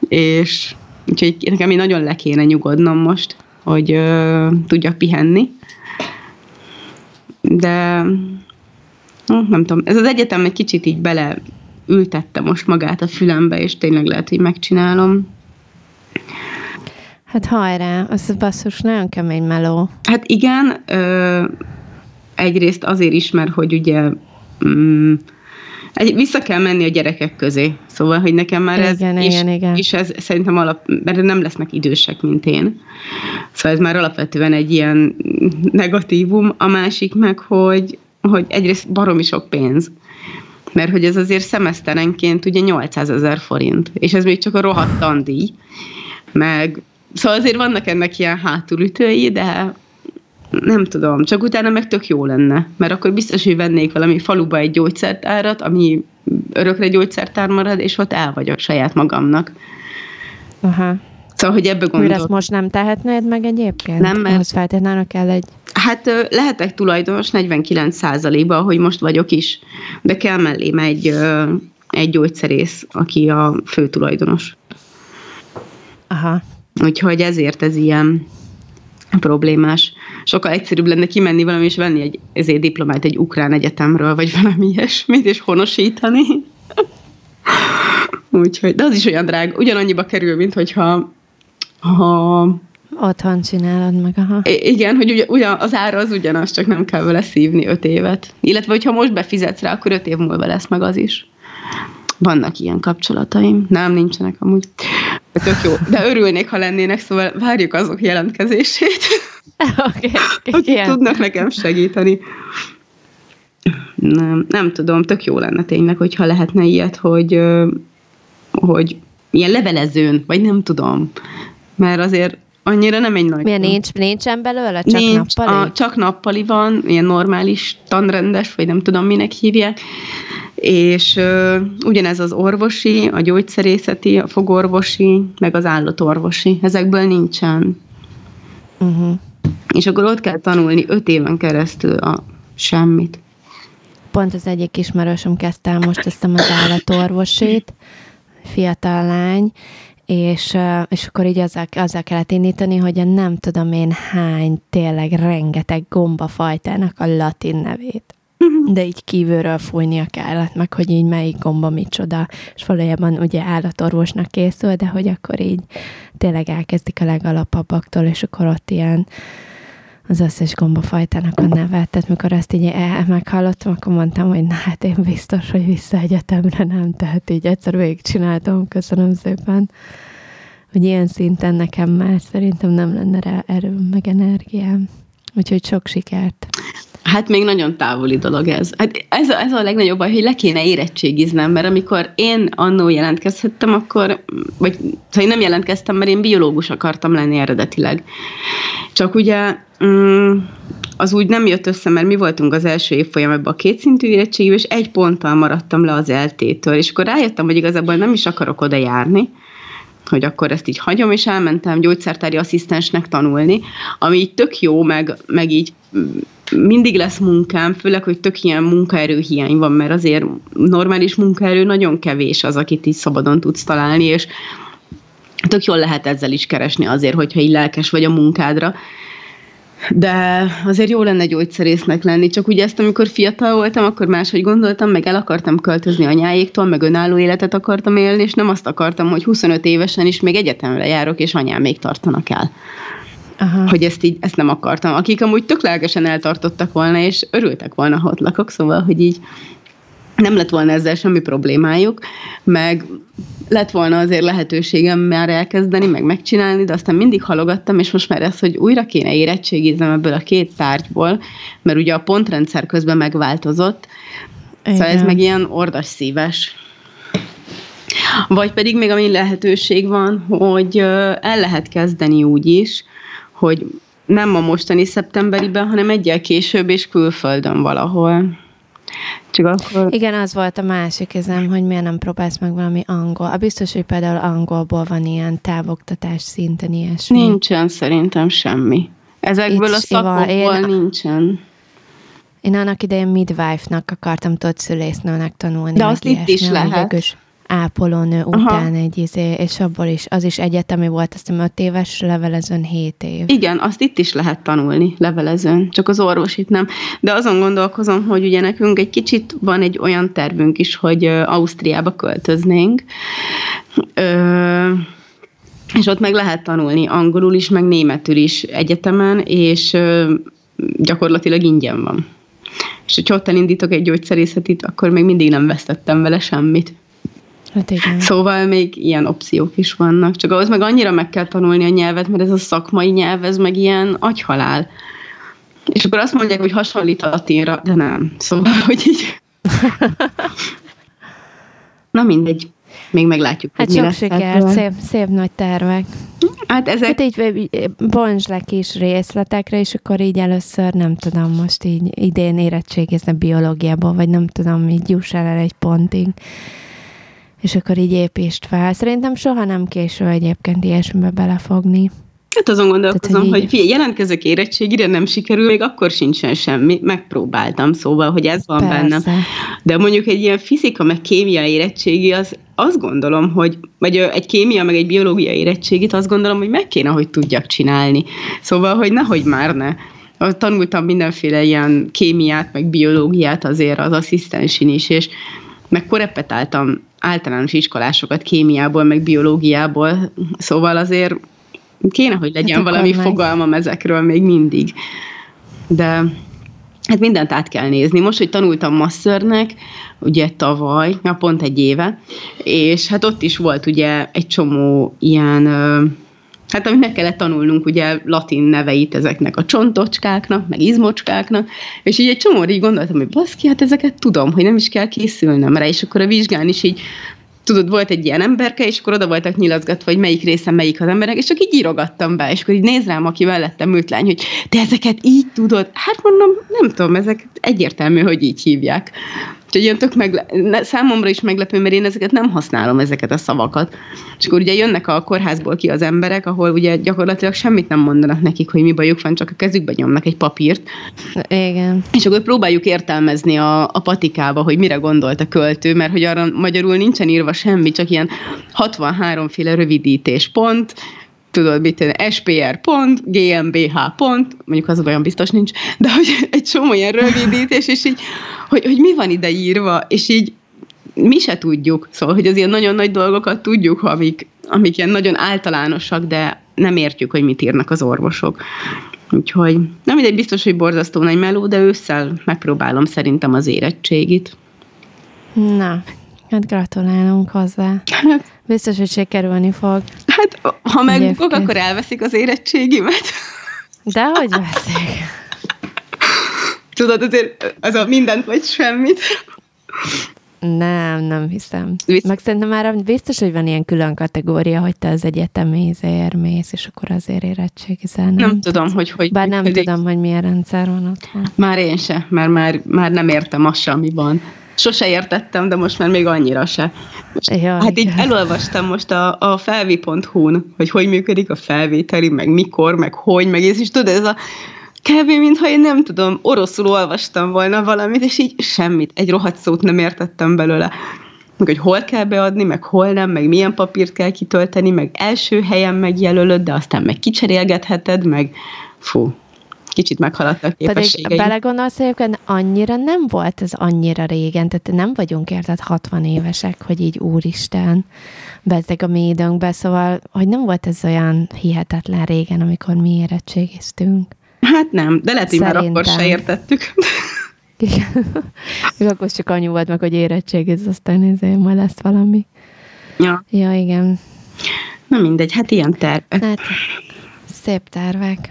C: és úgyhogy nekem így nagyon le kéne nyugodnom most, hogy ö, tudjak pihenni. De hm, nem tudom, ez az egyetem egy kicsit így bele ültette most magát a fülembe, és tényleg lehet, hogy megcsinálom.
B: Hát hajrá, az basszus nagyon kemény meló.
C: Hát igen, ö, egyrészt azért is, mert hogy ugye mm, egy, vissza kell menni a gyerekek közé. Szóval, hogy nekem már ez,
B: Igen,
C: és,
B: igen, igen.
C: és ez szerintem alap, mert nem lesznek idősek, mint én. Szóval ez már alapvetően egy ilyen negatívum. A másik meg, hogy, hogy egyrészt baromi sok pénz. Mert hogy ez azért szemeszterenként ugye 800 ezer forint, és ez még csak a rohadt tandíj. Meg, szóval azért vannak ennek ilyen hátulütői, de nem tudom, csak utána meg tök jó lenne, mert akkor biztos, hogy vennék valami faluba egy gyógyszertárat, ami örökre gyógyszertár marad, és ott el vagyok saját magamnak.
B: Aha.
C: Szóval, hogy ebbe gondolok.
B: ezt most nem tehetnéd meg egyébként?
C: Nem, mert-
B: Ahhoz feltétlenül kell egy...
C: Hát lehetek tulajdonos 49%-ba, ahogy most vagyok is, de kell mellém egy, egy gyógyszerész, aki a fő tulajdonos.
B: Aha.
C: Úgyhogy ezért ez ilyen problémás. Sokkal egyszerűbb lenne kimenni valami és venni egy ezért diplomát egy ukrán egyetemről, vagy valami ilyesmit, és honosítani. Úgyhogy, de az is olyan drága, ugyanannyiba kerül, mint hogyha ha,
B: Otthon csinálod meg, aha.
C: Igen, hogy ugye, ugyan, az ára az ugyanaz, csak nem kell vele szívni öt évet. Illetve, hogyha most befizetsz rá, akkor öt év múlva lesz meg az is. Vannak ilyen kapcsolataim. Nem, nincsenek amúgy. Tök jó, de örülnék, ha lennének, szóval várjuk azok jelentkezését,
B: okay,
C: akik igen. tudnak nekem segíteni. Nem, nem tudom, tök jó lenne tényleg, hogyha lehetne ilyet, hogy, hogy ilyen levelezőn, vagy nem tudom. Mert azért annyira nem egy nagy...
B: Milyen nincs, nincsen belőle? Csak
C: nincs,
B: nappali?
C: A, csak nappali van, ilyen normális, tanrendes, vagy nem tudom minek hívják. És ö, ugyanez az orvosi, a gyógyszerészeti, a fogorvosi, meg az állatorvosi. Ezekből nincsen. Uh-huh. És akkor ott kell tanulni öt éven keresztül a semmit.
B: Pont az egyik ismerősöm kezdte el most ezt az állatorvosét, fiatal lány, és, és akkor így azzal, azzal kellett indítani, hogy a nem tudom én hány, tényleg rengeteg gombafajtának a latin nevét. De így kívülről fújnia kellett, meg hogy így melyik gomba micsoda, és valójában ugye állatorvosnak készül, de hogy akkor így tényleg elkezdik a legalapabbaktól, és akkor ott ilyen az összes gombafajtának a nevet, tehát mikor ezt így el, meghallottam, akkor mondtam, hogy na hát én biztos, hogy vissza egyetemre nem, tehát így egyszer végigcsináltam, köszönöm szépen, hogy ilyen szinten nekem már szerintem nem lenne rá erőm, meg energiám. Úgyhogy sok sikert.
C: Hát még nagyon távoli dolog ez. Hát ez, a, ez a legnagyobb baj, hogy le kéne érettségiznem, mert amikor én annó jelentkezhettem, akkor, vagy szóval én nem jelentkeztem, mert én biológus akartam lenni eredetileg. Csak ugye mm, az úgy nem jött össze, mert mi voltunk az első évfolyamban a kétszintű érettségű, és egy ponttal maradtam le az eltétől, és akkor rájöttem, hogy igazából nem is akarok oda járni, hogy akkor ezt így hagyom, és elmentem gyógyszertári asszisztensnek tanulni, ami így tök jó, meg, meg így mindig lesz munkám, főleg, hogy tök ilyen munkaerő hiány van, mert azért normális munkaerő nagyon kevés az, akit így szabadon tudsz találni, és tök jól lehet ezzel is keresni azért, hogyha így lelkes vagy a munkádra. De azért jó lenne gyógyszerésznek lenni, csak ugye ezt, amikor fiatal voltam, akkor máshogy gondoltam, meg el akartam költözni anyáéktól, meg önálló életet akartam élni, és nem azt akartam, hogy 25 évesen is még egyetemre járok, és anyám még tartanak el. Aha. hogy ezt így, ezt nem akartam. Akik amúgy tök lelkesen eltartottak volna, és örültek volna, ha ott lakok, szóval, hogy így nem lett volna ezzel semmi problémájuk, meg lett volna azért lehetőségem már elkezdeni, meg megcsinálni, de aztán mindig halogattam, és most már ez, hogy újra kéne érettségiznem ebből a két tárgyból, mert ugye a pontrendszer közben megváltozott, Igen. szóval ez meg ilyen ordas szíves. Vagy pedig még ami lehetőség van, hogy el lehet kezdeni úgy is, hogy nem a mostani szeptemberiben, hanem egyel később és külföldön valahol.
B: Csak akkor... Igen, az volt a másik ezem, hogy miért nem próbálsz meg valami angol. A biztos, hogy például angolból van ilyen távoktatás szinten ilyesmi.
C: Nincsen szerintem semmi. Ezekből Itt a szakokból én... nincsen.
B: Én annak idején midwife-nak akartam tudod szülésznőnek tanulni.
C: De azt itt is lehet
B: ápolónő Aha. után egy izé, és abból is, az is egyetemi volt, azt hiszem öt éves, levelezőn hét év.
C: Igen, azt itt is lehet tanulni, levelezőn, csak az orvosit nem. De azon gondolkozom, hogy ugye nekünk egy kicsit van egy olyan tervünk is, hogy Ausztriába költöznénk, Ö, és ott meg lehet tanulni angolul is, meg németül is egyetemen, és gyakorlatilag ingyen van. És hogyha ott elindítok egy gyógyszerészetit, akkor még mindig nem vesztettem vele semmit.
B: Hát igen.
C: Szóval még ilyen opciók is vannak. Csak ahhoz meg annyira meg kell tanulni a nyelvet, mert ez a szakmai nyelv, ez meg ilyen agyhalál. És akkor azt mondják, hogy hasonlít a latinra, de nem. Szóval, hogy így... Na mindegy. Még meglátjuk,
B: hát sok sikert, szép, szép nagy tervek.
C: Hát ezek... Hát
B: így bonts le kis részletekre, és akkor így először, nem tudom, most így idén érettségizni biológiából, vagy nem tudom, így juss el egy pontig és akkor így építsd fel. Szerintem soha nem késő egyébként ilyesmibe belefogni.
C: Hát azon gondolkozom, Tehát, hogy, hogy figyelj, jelentkezek érettségire, nem sikerül, még akkor sincsen semmi, megpróbáltam, szóval, hogy ez van Persze. bennem. De mondjuk egy ilyen fizika, meg kémia érettségi, az azt gondolom, hogy, vagy egy kémia, meg egy biológia érettségit, azt gondolom, hogy meg kéne, hogy tudjak csinálni. Szóval, hogy nehogy már ne. Tanultam mindenféle ilyen kémiát, meg biológiát azért az asszisztensin is, és meg korepetáltam általános iskolásokat kémiából, meg biológiából, szóval azért kéne, hogy legyen hát valami fogalmam ezekről még mindig. De hát mindent át kell nézni. Most, hogy tanultam masszörnek, ugye tavaly, ja, pont egy éve, és hát ott is volt ugye egy csomó ilyen hát amit meg kellett tanulnunk ugye latin neveit ezeknek a csontocskáknak, meg izmocskáknak, és így egy csomó így gondoltam, hogy baszki, hát ezeket tudom, hogy nem is kell készülnem rá, és akkor a vizsgán is így tudod, volt egy ilyen emberke, és akkor oda voltak nyilazgatva, hogy melyik része melyik az emberek, és csak így írogattam be, és akkor így néz rám, aki mellettem ült lány, hogy te ezeket így tudod? Hát mondom, nem tudom, ezek egyértelmű, hogy így hívják. Úgyhogy ilyen tök megle- számomra is meglepő, mert én ezeket nem használom, ezeket a szavakat. És akkor ugye jönnek a kórházból ki az emberek, ahol ugye gyakorlatilag semmit nem mondanak nekik, hogy mi bajuk van, csak a kezükbe nyomnak egy papírt.
B: Igen.
C: És akkor próbáljuk értelmezni a, a patikába, hogy mire gondolt a költő, mert hogy arra magyarul nincsen írva semmi, csak ilyen 63 féle rövidítés pont, tudod, mit tenni, SPR pont, GmbH pont, mondjuk az olyan biztos nincs, de hogy egy csomó ilyen rövidítés, és így, hogy, hogy mi van ide írva, és így mi se tudjuk. Szóval, hogy az ilyen nagyon nagy dolgokat tudjuk, amik, amik ilyen nagyon általánosak, de nem értjük, hogy mit írnak az orvosok. Úgyhogy nem mindegy, biztos, hogy borzasztó nagy meló, de ősszel megpróbálom szerintem az érettségit.
B: Na, hát gratulálunk hozzá. Biztos, hogy sikerülni fog.
C: Hát, ha megbukok, akkor elveszik az érettségimet.
B: De hogy veszik?
C: Tudod, azért az a mindent vagy semmit.
B: Nem, nem hiszem. Visz... Meg szerintem már biztos, hogy van ilyen külön kategória, hogy te az egyetemézér mész, és akkor azért érettségizel.
C: Nem, nem tudom, hogy hogy
B: Bár nem pedig... tudom, hogy milyen rendszer van ott.
C: Már én se, mert már, már nem értem azt sem, ami van. Sose értettem, de most már még annyira se. Most, ja, hát így elolvastam most a, a felvi.hu-n, hogy hogy működik a felvételi, meg mikor, meg hogy, meg és is tudod, ez a kb. mintha én nem tudom, oroszul olvastam volna valamit, és így semmit, egy rohadt szót nem értettem belőle. Meg hogy hol kell beadni, meg hol nem, meg milyen papírt kell kitölteni, meg első helyen megjelölöd, de aztán meg kicserélgetheted, meg fú, kicsit meghaladt a képességeim.
B: Pedig belegondolsz egyébként, annyira nem volt ez annyira régen, tehát nem vagyunk érted 60 évesek, hogy így úristen, bezzeg a mi időnkbe, szóval, hogy nem volt ez olyan hihetetlen régen, amikor mi érettségiztünk.
C: Hát nem, de lehet, hogy már akkor se értettük.
B: Igen. Akkor csak annyi volt meg, hogy érettségiz, aztán nézzél, majd lesz valami.
C: Ja.
B: Ja, igen.
C: Na mindegy, hát ilyen tervek.
B: Hát, szép tervek.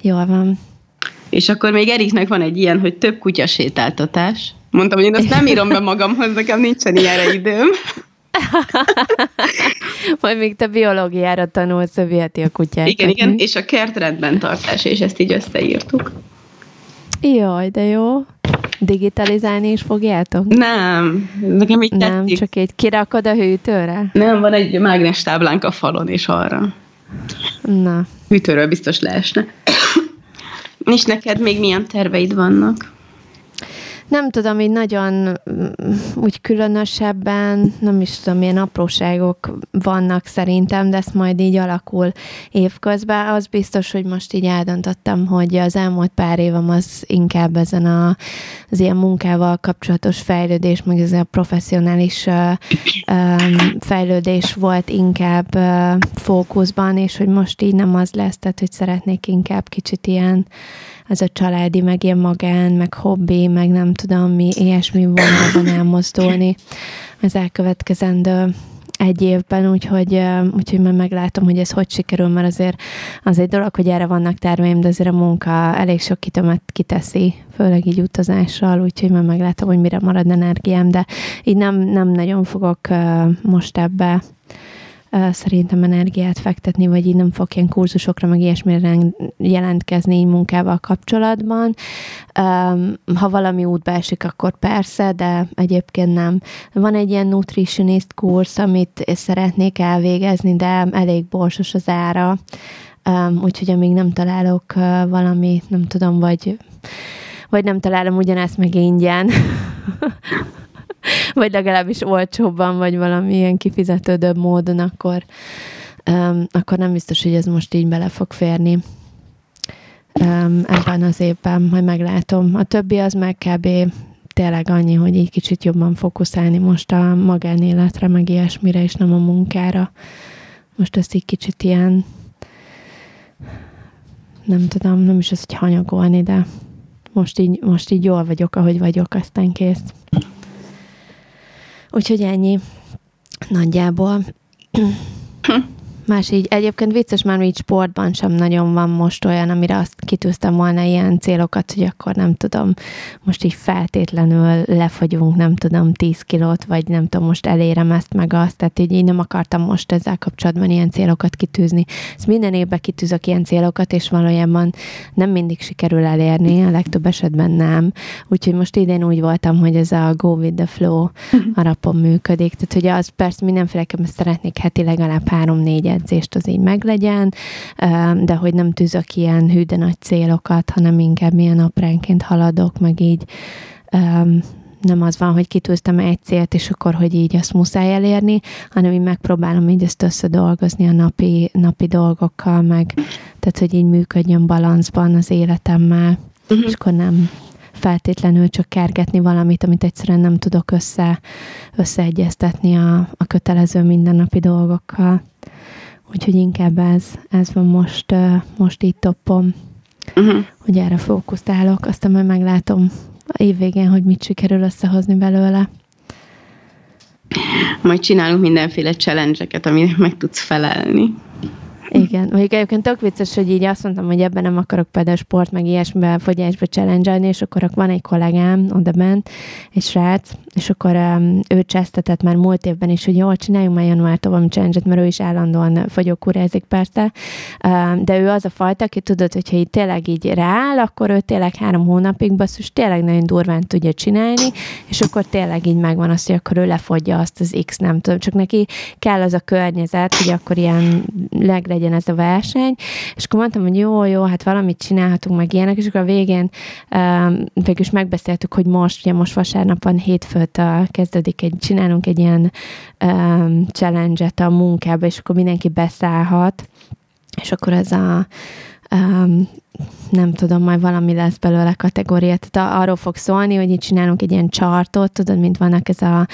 B: Jól van.
C: És akkor még Eriknek van egy ilyen, hogy több kutya sétáltatás. Mondtam, hogy én azt nem írom be magamhoz, nekem nincsen ilyenre időm.
B: Majd még te biológiára tanulsz, szöviheti a kutyát.
C: Igen, igen, és a kertrendben tartás, és ezt így összeírtuk.
B: Jaj, de jó. Digitalizálni is fogjátok?
C: Nem, nekem így
B: Nem, tetszik. csak egy kirakod a hűtőre?
C: Nem, van egy mágnes táblánk a falon, és arra.
B: Na.
C: Hűtőről biztos leesne. És neked még milyen terveid vannak?
B: Nem tudom, így nagyon mm, úgy különösebben, nem is tudom, milyen apróságok vannak szerintem, de ezt majd így alakul évközben. Az biztos, hogy most így eldöntöttem, hogy az elmúlt pár évam az inkább ezen a, az ilyen munkával kapcsolatos fejlődés, meg ez a professzionális um, fejlődés volt inkább fókuszban, és hogy most így nem az lesz, tehát hogy szeretnék inkább kicsit ilyen ez a családi, meg ilyen magán, meg hobbi, meg nem tudom mi, ilyesmi vonalban elmozdulni. Az elkövetkezendő egy évben, úgyhogy, úgyhogy már meglátom, hogy ez hogy sikerül, mert azért az egy dolog, hogy erre vannak terveim, de azért a munka elég sok kitömet kiteszi, főleg így utazással, úgyhogy már meglátom, hogy mire marad energiám, de így nem, nem nagyon fogok most ebbe szerintem energiát fektetni, vagy így nem fog ilyen kurzusokra, meg ilyesmire jelentkezni így munkával kapcsolatban. Ha valami útba esik, akkor persze, de egyébként nem. Van egy ilyen nutritionist kursz, amit szeretnék elvégezni, de elég borsos az ára, úgyhogy amíg nem találok valami, nem tudom, vagy vagy nem találom ugyanezt meg ingyen, vagy legalábbis olcsóbban, vagy valamilyen kifizetődőbb módon, akkor, um, akkor nem biztos, hogy ez most így bele fog férni um, ebben az évben, majd meglátom. A többi az meg kb. tényleg annyi, hogy így kicsit jobban fókuszálni most a magánéletre, meg ilyesmire, és nem a munkára. Most ezt így kicsit ilyen nem tudom, nem is az, hogy hanyagolni, de most így, most így jól vagyok, ahogy vagyok, aztán kész. Úgyhogy ennyi. Nagyjából. Más így, egyébként vicces, már így sportban sem nagyon van most olyan, amire azt kitűztem volna ilyen célokat, hogy akkor nem tudom, most így feltétlenül lefogyunk, nem tudom, 10 kilót, vagy nem tudom, most elérem ezt meg azt, tehát így, így nem akartam most ezzel kapcsolatban ilyen célokat kitűzni. Ezt minden évben kitűzök ilyen célokat, és valójában nem mindig sikerül elérni, a legtöbb esetben nem. Úgyhogy most idén úgy voltam, hogy ez a go with the flow alapon működik. Tehát, hogy az persze mindenféleképpen szeretnék heti legalább három-négy edzést az így meglegyen, de hogy nem tűzök ilyen hű, de nagy célokat, hanem inkább milyen apránként haladok, meg így nem az van, hogy kitűztem egy célt, és akkor, hogy így azt muszáj elérni, hanem így megpróbálom így ezt összedolgozni a napi, napi dolgokkal, meg tehát, hogy így működjön balanszban az életemmel, uh-huh. és akkor nem feltétlenül csak kergetni valamit, amit egyszerűen nem tudok össze, összeegyeztetni a, a kötelező mindennapi dolgokkal. Úgyhogy inkább ez, ez van most, most így toppom, uh-huh. hogy erre fókuszálok, aztán majd meglátom a év végén, hogy mit sikerül összehozni belőle.
C: Majd csinálunk mindenféle challenge-eket, aminek meg tudsz felelni.
B: Igen, mondjuk egyébként tök vicces, hogy így azt mondtam, hogy ebben nem akarok például sport, meg ilyesmiben, fogyásba challenge és akkor van egy kollégám oda bent, egy srác, és akkor um, ő csesztetett már múlt évben is, hogy jól csináljunk már januártól valami challenge mert ő is állandóan fogyókúrázik persze, um, de ő az a fajta, aki tudod, hogyha így tényleg így rááll, akkor ő tényleg három hónapig basszus, tényleg nagyon durván tudja csinálni, és akkor tényleg így megvan az, hogy akkor ő lefogyja azt az X, nem tudom, csak neki kell az a környezet, hogy akkor ilyen legre legyen ez a verseny, és akkor mondtam, hogy jó, jó, hát valamit csinálhatunk, meg ilyenek, és akkor a végén um, végül is megbeszéltük, hogy most, ugye most vasárnap van hétfőt a, kezdődik egy, csinálunk egy ilyen um, challenge-et a munkába, és akkor mindenki beszállhat, és akkor ez a um, nem tudom, majd valami lesz belőle kategória. Tehát arról fog szólni, hogy itt csinálunk egy ilyen chartot, tudod, mint vannak ez a,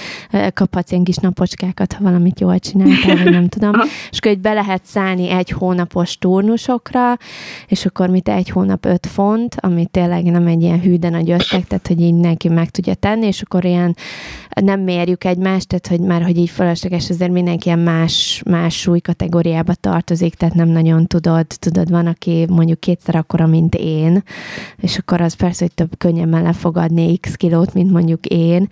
B: kaphatsz ilyen kis napocskákat, ha valamit jól csináltál, vagy nem tudom. és akkor be lehet szállni egy hónapos turnusokra, és akkor mit egy hónap öt font, ami tényleg nem egy ilyen hű, de nagy összeg, tehát hogy így neki meg tudja tenni, és akkor ilyen nem mérjük egymást, tehát hogy már, hogy így fölösleges, azért mindenki ilyen más, más súly kategóriába tartozik, tehát nem nagyon tudod, tudod, van, aki mondjuk kétszer akkora, mint én, és akkor az persze, hogy több könnyebben lefogadni x kilót, mint mondjuk én.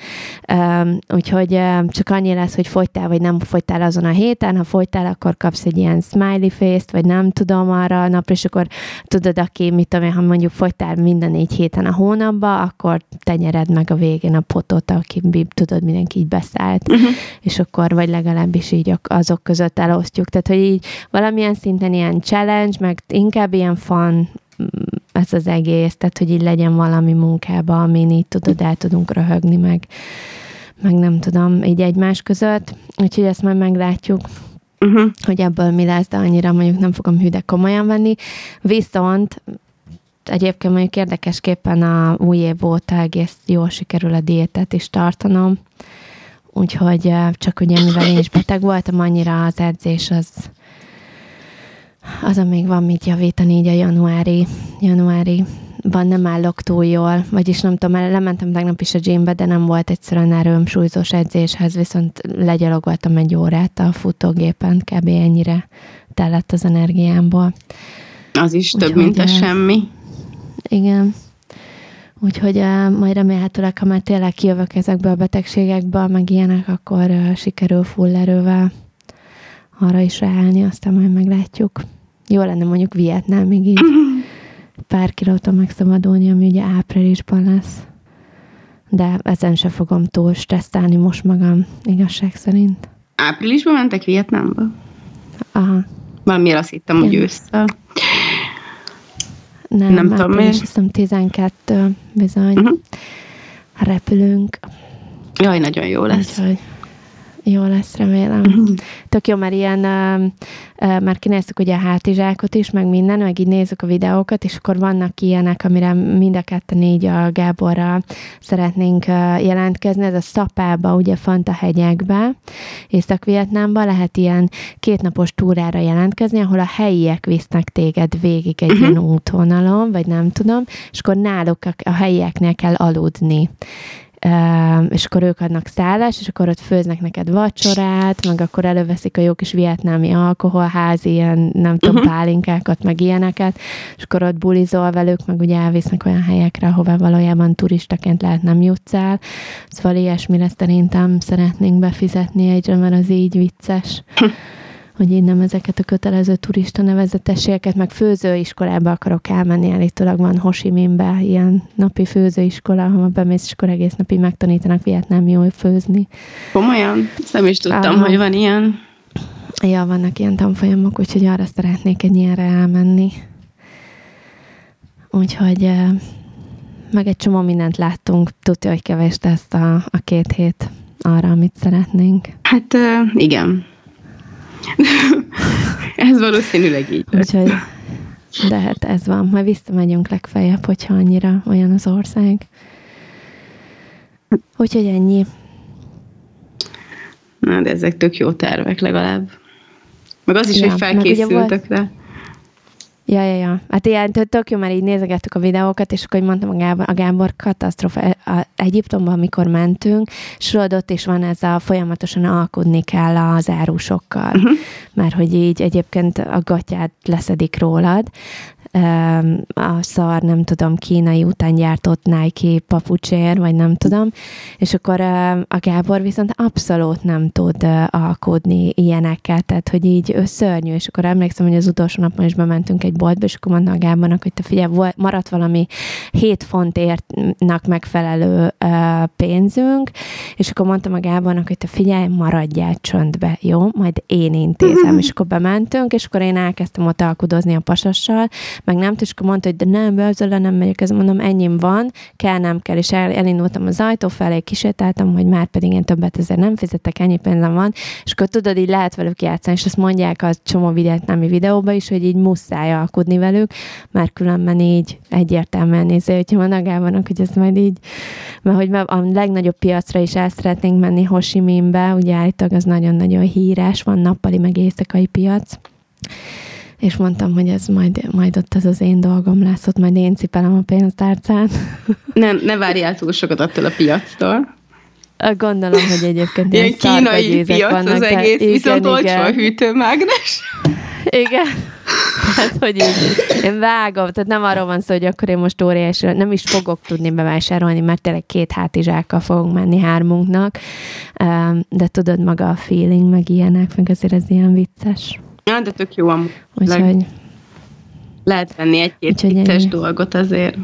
B: Úgyhogy csak annyi lesz, hogy fogytál, vagy nem fogytál azon a héten, ha fogytál, akkor kapsz egy ilyen smiley face-t, vagy nem tudom arra a napra, és akkor tudod, aki, mit tudom ha mondjuk fogytál minden négy héten a hónapba, akkor te nyered meg a végén a potot, aki tudod, mindenki így beszállt, uh-huh. és akkor, vagy legalábbis így azok között elosztjuk. Tehát, hogy így valamilyen szinten ilyen challenge, meg inkább ilyen fun ez az egész, tehát hogy így legyen valami munkába, amin így tudod, el tudunk röhögni, meg, meg nem tudom, így egymás között. Úgyhogy ezt majd meglátjuk. Uh-huh. hogy ebből mi lesz, de annyira mondjuk nem fogom hűde komolyan venni. Viszont egyébként mondjuk érdekesképpen a új év óta egész jól sikerül a diétát is tartanom, úgyhogy csak ugye mivel én is beteg voltam, annyira az edzés az azon még van mit javítani így a januári, januári van nem állok túl jól, vagyis nem tudom, lementem tegnap is a gymbe, de nem volt egyszerűen erőm súlyzós edzéshez, viszont legyalogoltam egy órát a futógépen, kb. ennyire tellett az energiámból.
C: Az is Úgyhogy több, mint a semmi.
B: Igen. Úgyhogy uh, majd remélhetőleg, ha már tényleg kijövök ezekből a betegségekből, meg ilyenek, akkor uh, sikerül full erővel arra is ráállni, aztán majd meglátjuk. Jó lenne mondjuk Vietnámig így pár kilóta megszabadulni, ami ugye áprilisban lesz. De ezen se fogom túl stresszálni most magam, igazság szerint.
C: Áprilisban mentek Vietnámba?
B: Aha.
C: Valamiért azt hittem, hogy ősszel.
B: Nem, nem tudom miért. Azt hiszem 12 bizony. Uh-huh. Repülünk.
C: Jaj, nagyon jó lesz.
B: Úgyhogy Jó lesz, remélem. Tök jó, mert ilyen, uh, uh, már kinéztük ugye a hátizsákot is, meg minden, meg így nézzük a videókat, és akkor vannak ilyenek, amire mind a ketten így a Gáborra szeretnénk uh, jelentkezni. Ez a Szapába, ugye font a hegyekbe, Észak-Vietnámba lehet ilyen kétnapos túrára jelentkezni, ahol a helyiek visznek téged végig egy uh-huh. ilyen útvonalon, vagy nem tudom, és akkor náluk a, a helyieknél kell aludni és akkor ők adnak szállást, és akkor ott főznek neked vacsorát, meg akkor előveszik a jó kis vietnámi alkoholházi, ilyen nem tudom, uh-huh. pálinkákat, meg ilyeneket, és akkor ott bulizol velük, meg ugye elvisznek olyan helyekre, ahová valójában turistaként lehet nem jutsz el. Szóval ilyesmire szerintem szeretnénk befizetni egyre, mert az így vicces. Hogy én nem ezeket a kötelező turista nevezetességeket, meg főzőiskolába akarok elmenni, állítólag van Hosiminbe ilyen napi főzőiskola, ahol bemész, és akkor egész napig megtanítanak vietnámi jól főzni.
C: Komolyan? Nem is tudtam, Aha. hogy van ilyen.
B: Ja, vannak ilyen tanfolyamok, úgyhogy arra szeretnék egy ilyenre elmenni. Úgyhogy meg egy csomó mindent láttunk, tudja, hogy kevés ezt a, a két hét arra, amit szeretnénk.
C: Hát igen, ez valószínűleg így.
B: Úgyhogy, de hát ez van. Majd visszamegyünk legfeljebb, hogyha annyira olyan az ország. Úgyhogy ennyi.
C: Na, de ezek tök jó tervek legalább. Meg az is, ja, hogy felkészültek rá.
B: Ja, ja, ja. Hát ilyen tök jó, mert így nézegettük a videókat, és akkor mondtam a Gábor, a Gábor katasztrofa a Egyiptomban, amikor mentünk, és ott is van ez a folyamatosan alkudni kell az árusokkal, uh-huh. mert hogy így egyébként a gatyát leszedik rólad, a szar, nem tudom, kínai után gyártott Nike papucsér, vagy nem tudom, és akkor a Gábor viszont abszolút nem tud alkodni ilyenekkel, tehát hogy így szörnyű, és akkor emlékszem, hogy az utolsó napon is bementünk egy boltba, és akkor mondta a Gábornak, hogy te figyelj, maradt valami 7 fontértnak megfelelő pénzünk, és akkor mondtam a Gábornak, hogy te figyelj, maradjál csöndbe, jó? Majd én intézem, és akkor bementünk, és akkor én elkezdtem ott alkudozni a pasassal, meg nem, és akkor mondta, hogy de nem, ezzel nem megyek, ez mondom, ennyim van, kell, nem kell, és el, elindultam az ajtó felé, kisétáltam, hogy már pedig én többet ezért nem fizetek, ennyi pénzem van, és akkor tudod, így lehet velük játszani, és azt mondják a csomó vietnámi videóban is, hogy így muszáj alkudni velük, mert különben így egyértelműen nézi, hogyha van agávanak, hogy ez majd így, mert hogy a legnagyobb piacra is el szeretnénk menni Ho ugye állítólag az nagyon-nagyon híres, van nappali meg éjszakai piac, és mondtam, hogy ez majd, majd ott ez az én dolgom lesz, ott majd én cipelem a pénztárcát.
C: Ne, ne várjál túl sokat attól a piactól.
B: Gondolom, hogy egyébként
C: ilyen, ilyen kínai piac vannak, az egész, igen, viszont olcsó a hűtőmágnes.
B: Igen. Tehát, hogy így, én vágom, tehát nem arról van szó, hogy akkor én most óriási, nem is fogok tudni bevásárolni, mert tényleg két hátizsákkal fogunk menni hármunknak, de tudod maga a feeling, meg ilyenek, meg azért ez ilyen vicces.
C: Ja, de tök jó amúgy. Úgyhogy... Lehet venni egy-két vicces dolgot azért.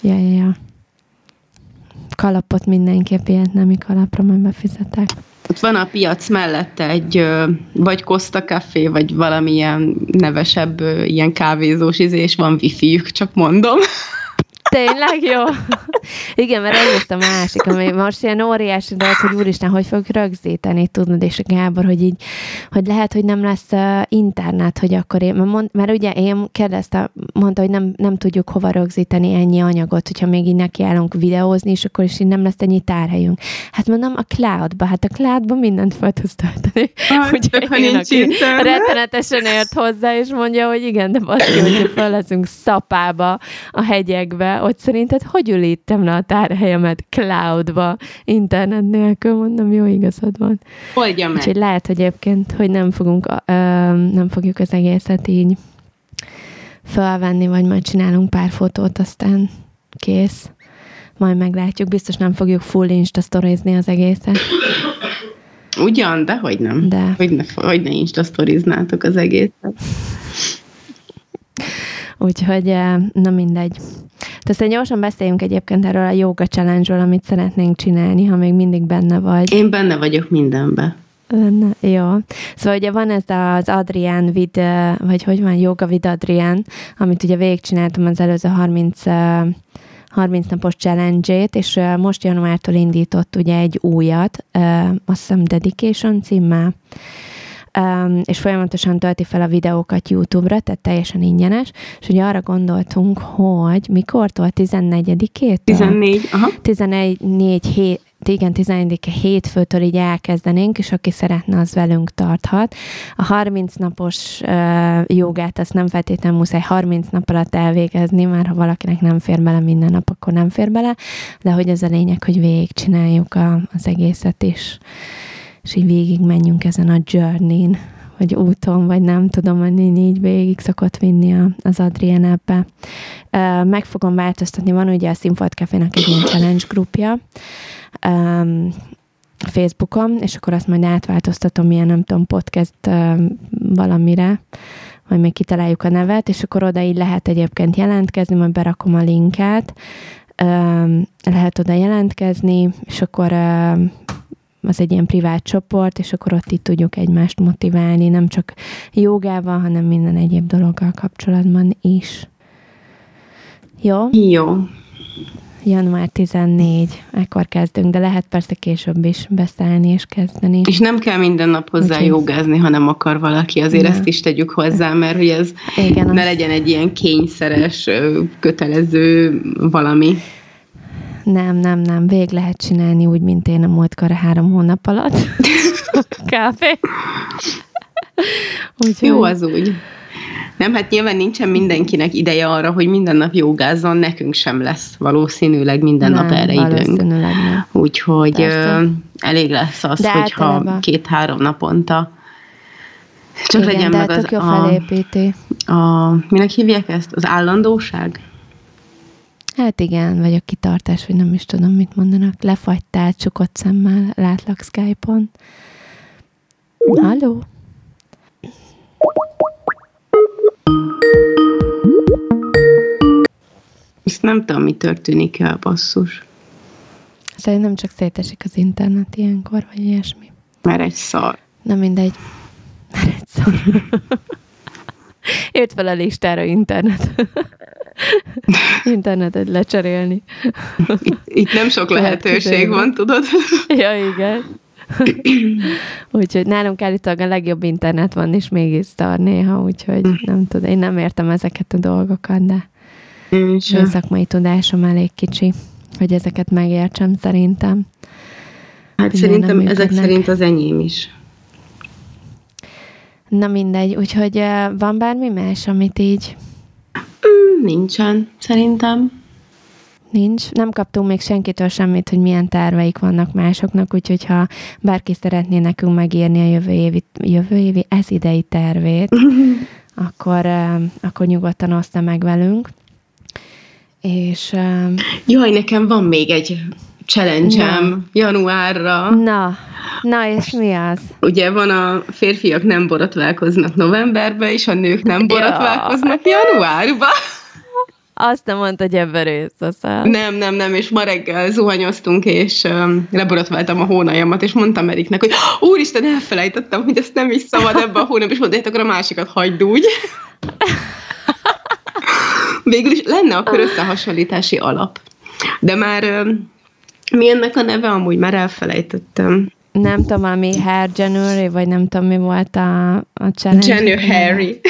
B: Ja, ja, ja. Kalapot mindenképp nemi kalapra majd befizetek.
C: Ott van a piac mellette egy vagy Costa Café, vagy valamilyen nevesebb ilyen kávézós izé, és van wifi csak mondom.
B: Tényleg jó? Igen, mert ez lesz a másik, ami most ilyen óriási dolog, hogy úristen, hogy fog rögzíteni, tudnod, és a Gábor, hogy így, hogy lehet, hogy nem lesz uh, internet, hogy akkor én, mert, mond, mert ugye én kérdezte, mondta, hogy nem, nem tudjuk hova rögzíteni ennyi anyagot, hogyha még így nekiállunk videózni, és akkor is így nem lesz ennyi tárhelyünk. Hát mondom, a cloudba, hát a cloudba mindent fel tudsz tölteni.
C: Ugye ha én, aki
B: rettenetesen ért hozzá, és mondja, hogy igen, de baszki, hogyha fel leszünk szapába a hegyekbe, hogy szerinted hogy ülítem le a tárhelyemet cloudba, internet nélkül, mondom, jó igazad van.
C: Oldja meg.
B: Úgyhogy lehet, hogy egyébként, hogy nem fogunk, ö, nem fogjuk az egészet így felvenni, vagy majd csinálunk pár fotót, aztán kész. Majd meglátjuk, biztos nem fogjuk full insta sztorizni az egészet.
C: Ugyan, de hogy nem. De. Hogy ne, hogy ne insta sztoriznátok az egészet.
B: Úgyhogy, na mindegy. Tehát aztán gyorsan beszéljünk egyébként erről a yoga challenge-ról, amit szeretnénk csinálni, ha még mindig benne vagy.
C: Én benne vagyok mindenbe.
B: Benne, jó. Szóval ugye van ez az Adrián vid, vagy hogy van, yoga vid Adrián, amit ugye végigcsináltam az előző 30 30 napos challenge-ét, és most januártól indított ugye egy újat, azt hiszem Dedication címmel, um, és folyamatosan tölti fel a videókat YouTube-ra, tehát teljesen ingyenes, és ugye arra gondoltunk, hogy mikortól? 14-től?
C: 14, aha.
B: 14 hét, igen, 11 hétfőtől így elkezdenénk, és aki szeretne, az velünk tarthat. A 30 napos uh, jogát, azt nem feltétlenül muszáj 30 nap alatt elvégezni, már ha valakinek nem fér bele minden nap, akkor nem fér bele, de hogy ez a lényeg, hogy végigcsináljuk a, az egészet is és így végig menjünk ezen a journey-n, vagy úton, vagy nem tudom, hogy így végig szokott vinni a, az Adrien ebbe. Meg fogom változtatni, van ugye a Színfolt Cafénak egy ilyen challenge grupja, um, Facebookon, és akkor azt majd átváltoztatom milyen, nem tudom, podcast valamire, majd még kitaláljuk a nevet, és akkor oda így lehet egyébként jelentkezni, majd berakom a linket, lehet oda jelentkezni, és akkor az egy ilyen privát csoport, és akkor ott itt tudjuk egymást motiválni, nem csak jogával, hanem minden egyéb dologgal kapcsolatban is. Jó?
C: Jó.
B: Január 14, ekkor kezdünk, de lehet persze később is beszállni és kezdeni.
C: És nem kell minden nap hozzá okay. jogázni, ha nem akar valaki, azért ne. ezt is tegyük hozzá, mert hogy ez Igen, ne az... legyen egy ilyen kényszeres, kötelező valami.
B: Nem, nem, nem. Vég lehet csinálni úgy, mint én a múltkor a három hónap alatt. Kávé.
C: Úgyhogy... Jó az úgy. Nem, hát nyilván nincsen mindenkinek ideje arra, hogy minden nap jogázzon, nekünk sem lesz valószínűleg minden nem, nap erre időnk. Nem. Úgyhogy ö, elég lesz az, de hogyha általában... két-három naponta
B: csak Igen, legyen meg az jó a, felépíti.
C: a, minek hívják ezt? Az állandóság?
B: Hát igen, vagy a kitartás, vagy nem is tudom, mit mondanak. Lefagytál csukott szemmel, látlak Skype-on. Halló?
C: Ezt nem tudom, mi történik el, basszus.
B: Szerintem csak szétesik az internet ilyenkor, vagy ilyesmi.
C: Mert egy szar.
B: Na mindegy. Mert egy szar. Ért fel a listára internet. Internetet lecserélni.
C: Itt, nem sok lehetőség van, tudod?
B: ja, igen. úgyhogy nálunk állítólag a legjobb internet van, és mégis szar néha, úgyhogy hm. nem tudom, én nem értem ezeket a dolgokat, de én szakmai tudásom elég kicsi, hogy ezeket megértsem szerintem.
C: Hát szerintem ezek szerint az enyém is.
B: Na mindegy, úgyhogy van bármi más, amit így...
C: Mm, nincsen, szerintem.
B: Nincs. Nem kaptunk még senkitől semmit, hogy milyen terveik vannak másoknak, úgyhogy ha bárki szeretné nekünk megírni a jövő évi, jövő évi ez idei tervét, akkor, akkor nyugodtan oszta meg velünk. És...
C: Jaj, nekem van még egy challenge januárra.
B: Na, na és mi az?
C: Ugye van a férfiak nem borotválkoznak novemberben, és a nők nem borotválkoznak januárban.
B: Azt nem mondta, hogy ebben részt
C: Nem, nem, nem, és ma reggel zuhanyoztunk, és um, leborotváltam a hónajamat, és mondtam Eriknek, hogy úristen, elfelejtettem, hogy ezt nem is szabad ebbe a hónap, és mondta, hát akkor a másikat hagyd úgy. Végül is lenne akkor összehasonlítási alap. De már um, mi ennek a neve? Amúgy már elfelejtettem.
B: Nem tudom, valami Hair January, vagy nem tudom, mi volt a, a challenge.
C: January.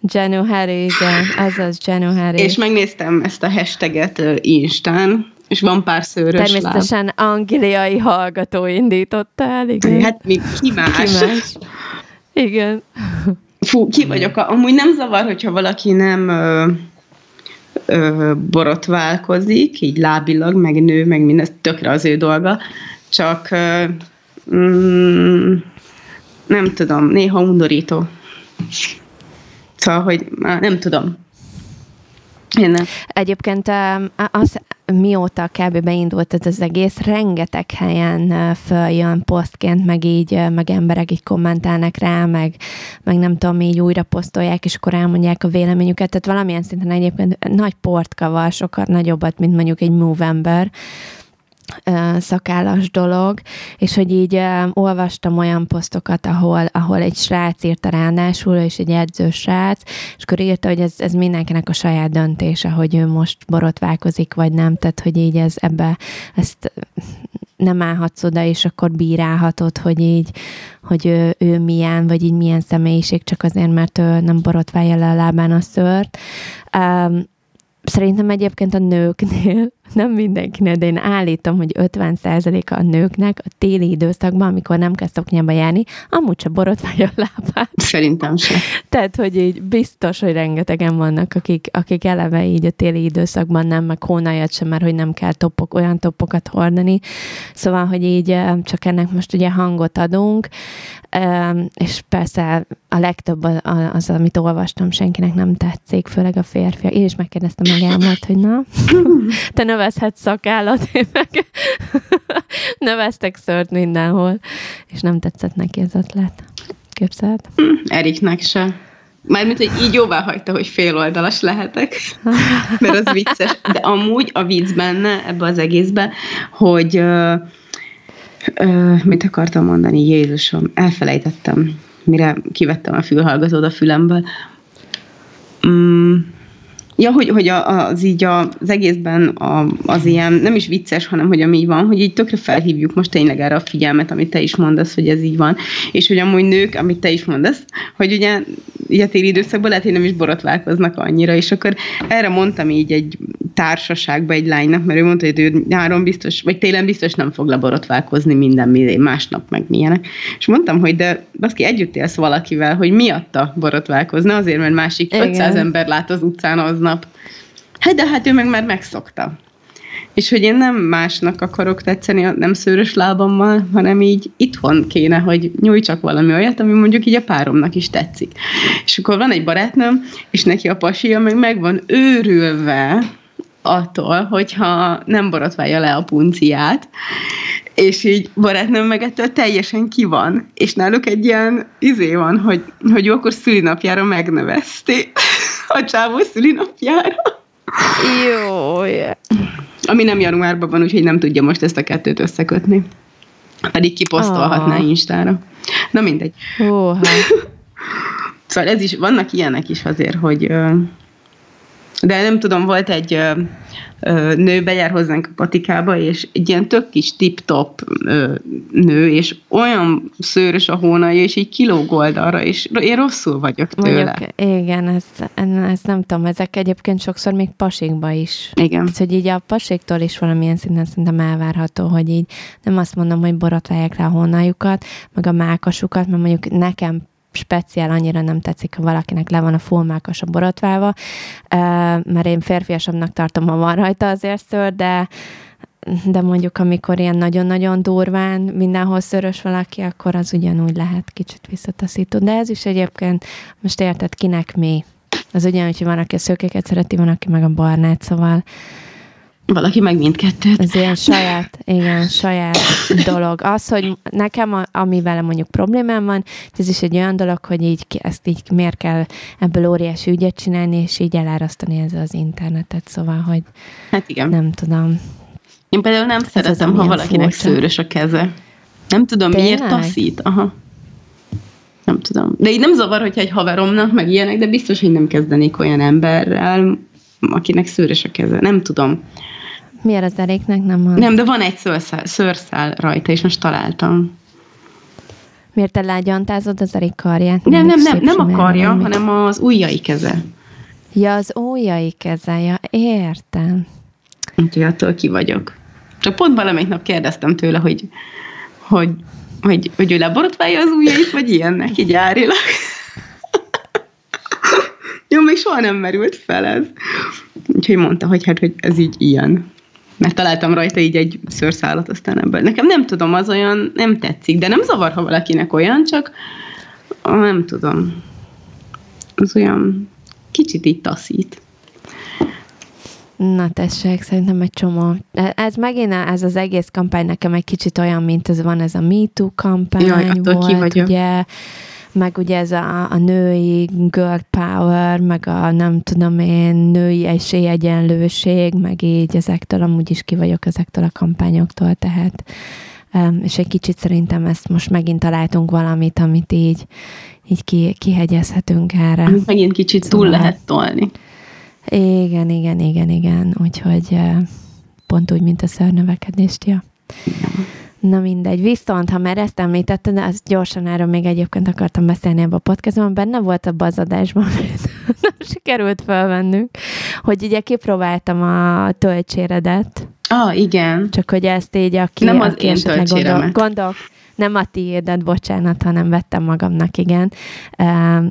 B: January, igen, az az January.
C: És megnéztem ezt a hashtaget Instán, és van pár szőrös
B: Természetesen láb. angliai hallgató indította el, igen.
C: Hát mi, ki más? Ki más?
B: Igen.
C: Fú, ki vagyok. Amúgy nem zavar, hogyha valaki nem ö, borotválkozik, így lábilag, meg nő, meg minden, tökre az ő dolga, csak ö, mm, nem tudom, néha undorító. Szóval, hogy nem tudom.
B: Én nem. Egyébként az, mióta kb. beindult ez az egész, rengeteg helyen följön posztként, meg így, meg emberek így kommentálnak rá, meg, meg nem tudom, így újra posztolják, és akkor elmondják a véleményüket. Tehát valamilyen szinten egyébként nagy port kavar, sokkal nagyobbat, mint mondjuk egy Movember, szakállas dolog, és hogy így uh, olvastam olyan posztokat, ahol, ahol egy srác írta ráadásul, és egy edző srác, és akkor írta, hogy ez, ez mindenkinek a saját döntése, hogy ő most borotválkozik, vagy nem, tehát hogy így ez ebbe, ezt nem állhatsz oda, és akkor bírálhatod, hogy így, hogy ő, ő milyen, vagy így milyen személyiség, csak azért, mert ő nem borotválja le a lábán a szört. Um, Szerintem egyébként a nőknél, nem mindenkinél, de én állítom, hogy 50%-a a nőknek a téli időszakban, amikor nem kell szoknyába járni, amúgy se borotválja a lábát.
C: Szerintem sem.
B: Tehát, hogy így biztos, hogy rengetegen vannak, akik, akik eleve így a téli időszakban nem, meg hónajat sem, mert hogy nem kell topok, olyan topokat hordani. Szóval, hogy így csak ennek most ugye hangot adunk, és persze a legtöbb az, amit olvastam, senkinek nem tetszik, főleg a férfi. Én is megkérdeztem meg elmart, hogy na, te növezhetsz szakállat, én meg növeztek szört mindenhol, és nem tetszett neki az ötlet. Képzeld?
C: Eriknek se. Mármint, hogy így jóvá hagyta, hogy féloldalas lehetek, mert az vicces. De amúgy a vicc benne, ebbe az egészbe, hogy Ö, mit akartam mondani, Jézusom? Elfelejtettem, mire kivettem a fülhallgatót a fülemből. Mm, Ja, hogy, hogy az így a, az egészben a, az ilyen, nem is vicces, hanem hogy ami van, hogy így tökre felhívjuk most tényleg erre a figyelmet, amit te is mondasz, hogy ez így van, és hogy amúgy nők, amit te is mondasz, hogy ugye ugye téli időszakban lehet, hogy nem is borotválkoznak annyira, és akkor erre mondtam így egy társaságba egy lánynak, mert ő mondta, hogy ő nyáron biztos, vagy télen biztos nem fog leborotválkozni minden másnap, meg milyenek. És mondtam, hogy de baszki, együtt élsz valakivel, hogy miatta borotválkozna, azért, mert másik Igen. 500 ember lát az utcán aznap. Hát de hát ő meg már megszokta. És hogy én nem másnak akarok tetszeni, nem szőrös lábammal, hanem így itthon kéne, hogy nyújtsak valami olyat, ami mondjuk így a páromnak is tetszik. És akkor van egy barátnőm, és neki a pasia meg meg van őrülve attól, hogyha nem borotválja le a punciát, és így barátnőm meg ettől teljesen ki van. És náluk egy ilyen izé van, hogy, hogy jó, akkor szülinapjára megnövezték a csávó szülinapjára.
B: Jó, yeah.
C: Ami nem januárban van, úgyhogy nem tudja most ezt a kettőt összekötni. Pedig kiposztolhatná oh. Instára. Na mindegy.
B: Oh,
C: szóval ez is, vannak ilyenek is azért, hogy de nem tudom, volt egy nő bejár hozzánk a patikába, és egy ilyen tök kis tip-top nő, és olyan szőrös a hónalja, és így kilóg oldalra, és én rosszul vagyok tőle.
B: Mondjuk, igen, ezt, ezt nem tudom, ezek egyébként sokszor még pasikba is.
C: Igen.
B: Tehát, hogy így a pasiktól is valamilyen szinten szerintem elvárható, hogy így nem azt mondom, hogy borotválják le a hónaljukat, meg a mákasukat, mert mondjuk nekem speciál annyira nem tetszik, ha valakinek le van a fullmákos a borotválva, mert én férfiasabbnak tartom, ha van rajta azért szőr, de de mondjuk amikor ilyen nagyon-nagyon durván mindenhol szörös valaki, akkor az ugyanúgy lehet kicsit visszataszító. De ez is egyébként, most érted, kinek mi? Az ugyanúgy, hogy van, aki a szőkéket szereti, van, aki meg a barnát, szóval
C: valaki meg mindkettőt.
B: Ez ilyen saját, igen, saját dolog. Az, hogy nekem, amivel mondjuk problémám van, ez is egy olyan dolog, hogy így ezt így miért kell ebből óriási ügyet csinálni, és így elárasztani ezzel az internetet, szóval, hogy
C: hát igen.
B: nem tudom.
C: Én például nem ez szeretem, ha valakinek furcsa. szőrös a keze. Nem tudom, Tényleg? miért taszít. Aha. Nem tudom. De így nem zavar, hogyha egy haveromnak, meg ilyenek, de biztos, hogy nem kezdenék olyan emberrel, akinek szőrös a keze. Nem tudom.
B: Miért az eréknek nem van?
C: Nem, de van egy szőrszál, szőrszál rajta, és most találtam.
B: Miért te lágyantázod az erik karját?
C: Nem, nem, nem, nem a karja, nem, hanem az ujjai keze.
B: Ja, az ujjai keze, ja, értem.
C: Úgyhogy attól ki vagyok. Csak pont valamelyik nap kérdeztem tőle, hogy, hogy, hogy, hogy ő leborotválja az ujjait, vagy ilyennek, így árilag. Jó, még soha nem merült fel ez. Úgyhogy mondta, hogy hát, hogy ez így ilyen mert találtam rajta így egy szőrszálat aztán ebből. Nekem nem tudom, az olyan nem tetszik, de nem zavar, ha valakinek olyan, csak nem tudom. Az olyan kicsit így taszít.
B: Na tessék, szerintem egy csomó. Ez megint ez az egész kampány nekem egy kicsit olyan, mint ez van ez a MeToo kampány Jaj, volt, ki vagyok. ugye meg ugye ez a, a női girl power, meg a nem tudom én, női esélyegyenlőség, meg így ezektől amúgy is ki vagyok ezektől a kampányoktól, tehát és egy kicsit szerintem ezt most megint találtunk valamit, amit így, így ki, kihegyezhetünk erre.
C: Megint kicsit szóval, túl lehet tolni.
B: Igen, igen, igen, igen. Úgyhogy pont úgy, mint a szörnövekedést, ja. Na mindegy. Viszont, ha már ezt említetted, azt gyorsan erről még egyébként akartam beszélni ebben a podcastban, benne volt a bazadásban, nem sikerült felvennünk, hogy ugye kipróbáltam a töltséredet.
C: Ah, igen.
B: Csak hogy ezt így, aki,
C: nem az
B: aki
C: én gondol,
B: gondol, nem a tiédet, bocsánat, hanem vettem magamnak, igen,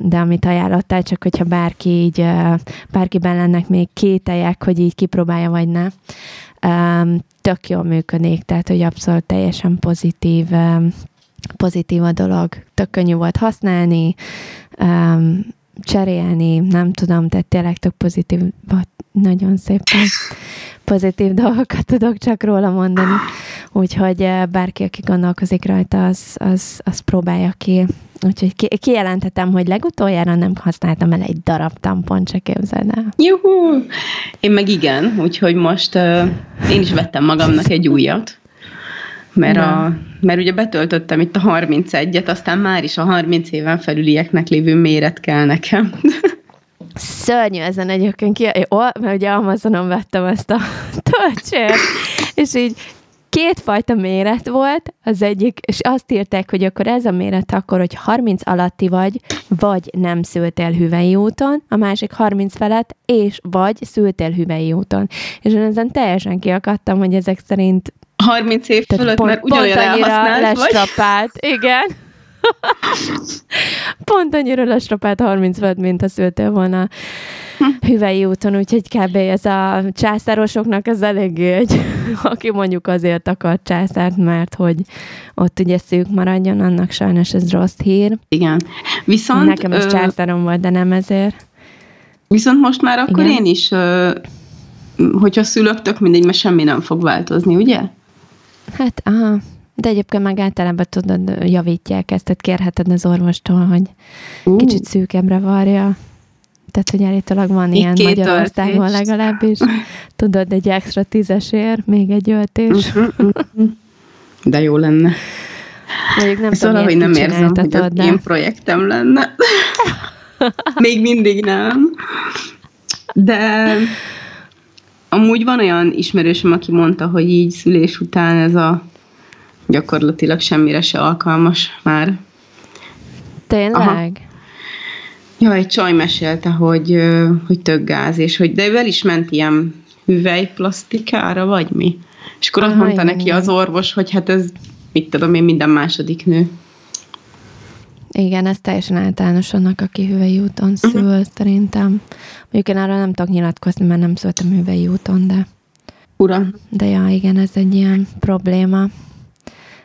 B: de amit ajánlottál, csak hogyha bárki így, bárkiben lennek még kételjek, hogy így kipróbálja, vagy ne, tök jól működik, tehát hogy abszolút teljesen pozitív, pozitív a dolog, tök könnyű volt használni, cserélni, nem tudom, tehát tényleg tök pozitív, nagyon szépen pozitív dolgokat tudok csak róla mondani. Úgyhogy eh, bárki, aki gondolkozik rajta, az, az, az próbálja ki. Úgyhogy ki, kijelentetem, hogy legutoljára nem használtam el egy darab tampont, se képzeld el.
C: Juhu! Én meg igen, úgyhogy most uh, én is vettem magamnak egy újat. Mert, a, mert ugye betöltöttem itt a 31-et, aztán már is a 30 éven felülieknek lévő méret kell nekem.
B: Szörnyű ezen egyébként ki, mert ugye Amazonon vettem ezt a töltsért, és így kétfajta méret volt, az egyik, és azt írták, hogy akkor ez a méret akkor, hogy 30 alatti vagy, vagy nem szültél hüvei úton, a másik 30 felett, és vagy szültél hüvei úton. És én ezen teljesen kiakadtam, hogy ezek szerint
C: 30 év fölött, pont, mert ugyanolyan pont annyira
B: lestrapált, igen. Pont annyira lestrapált 30 volt, mint a szültél volna hüvei úton, úgyhogy kb. ez a császárosoknak ez eléggé egy, aki mondjuk azért akar császárt, mert hogy ott ugye szűk maradjon, annak sajnos ez rossz hír.
C: Igen. Viszont...
B: Nekem is ö... császárom volt, de nem ezért.
C: Viszont most már akkor Igen? én is, ö, hogyha szülök, tök mindegy, mert semmi nem fog változni, ugye?
B: Hát, aha. De egyébként meg általában tudod, javítják ezt, tehát kérheted az orvostól, hogy uh. kicsit szűkebbre varja. Tehát, hogy állítólag van ilyen Magyarországon legalábbis. Tudod, egy extra tízesért, még egy öltés. Mhm,
C: mhm. De jó lenne.
B: Mondjuk nem szóval, tudom, hogy nem érzem, hogy
C: az de... én projektem lenne. még mindig nem. De amúgy van olyan ismerősöm, aki mondta, hogy így szülés után ez a gyakorlatilag semmire se alkalmas már.
B: Tényleg? Aha.
C: Ja, egy csaj mesélte, hogy, hogy tök gáz, és hogy de ő el is ment ilyen hüvelyplastikára, vagy mi? És akkor Aha, mondta igen, neki igen. az orvos, hogy hát ez, mit tudom én, minden második nő.
B: Igen, ez teljesen általános annak, aki hüvei úton mhm. szül, uh-huh. szerintem. Mondjuk én arra nem tudok nyilatkozni, mert nem szültem hüvei úton, de...
C: Ura.
B: De ja, igen, ez egy ilyen probléma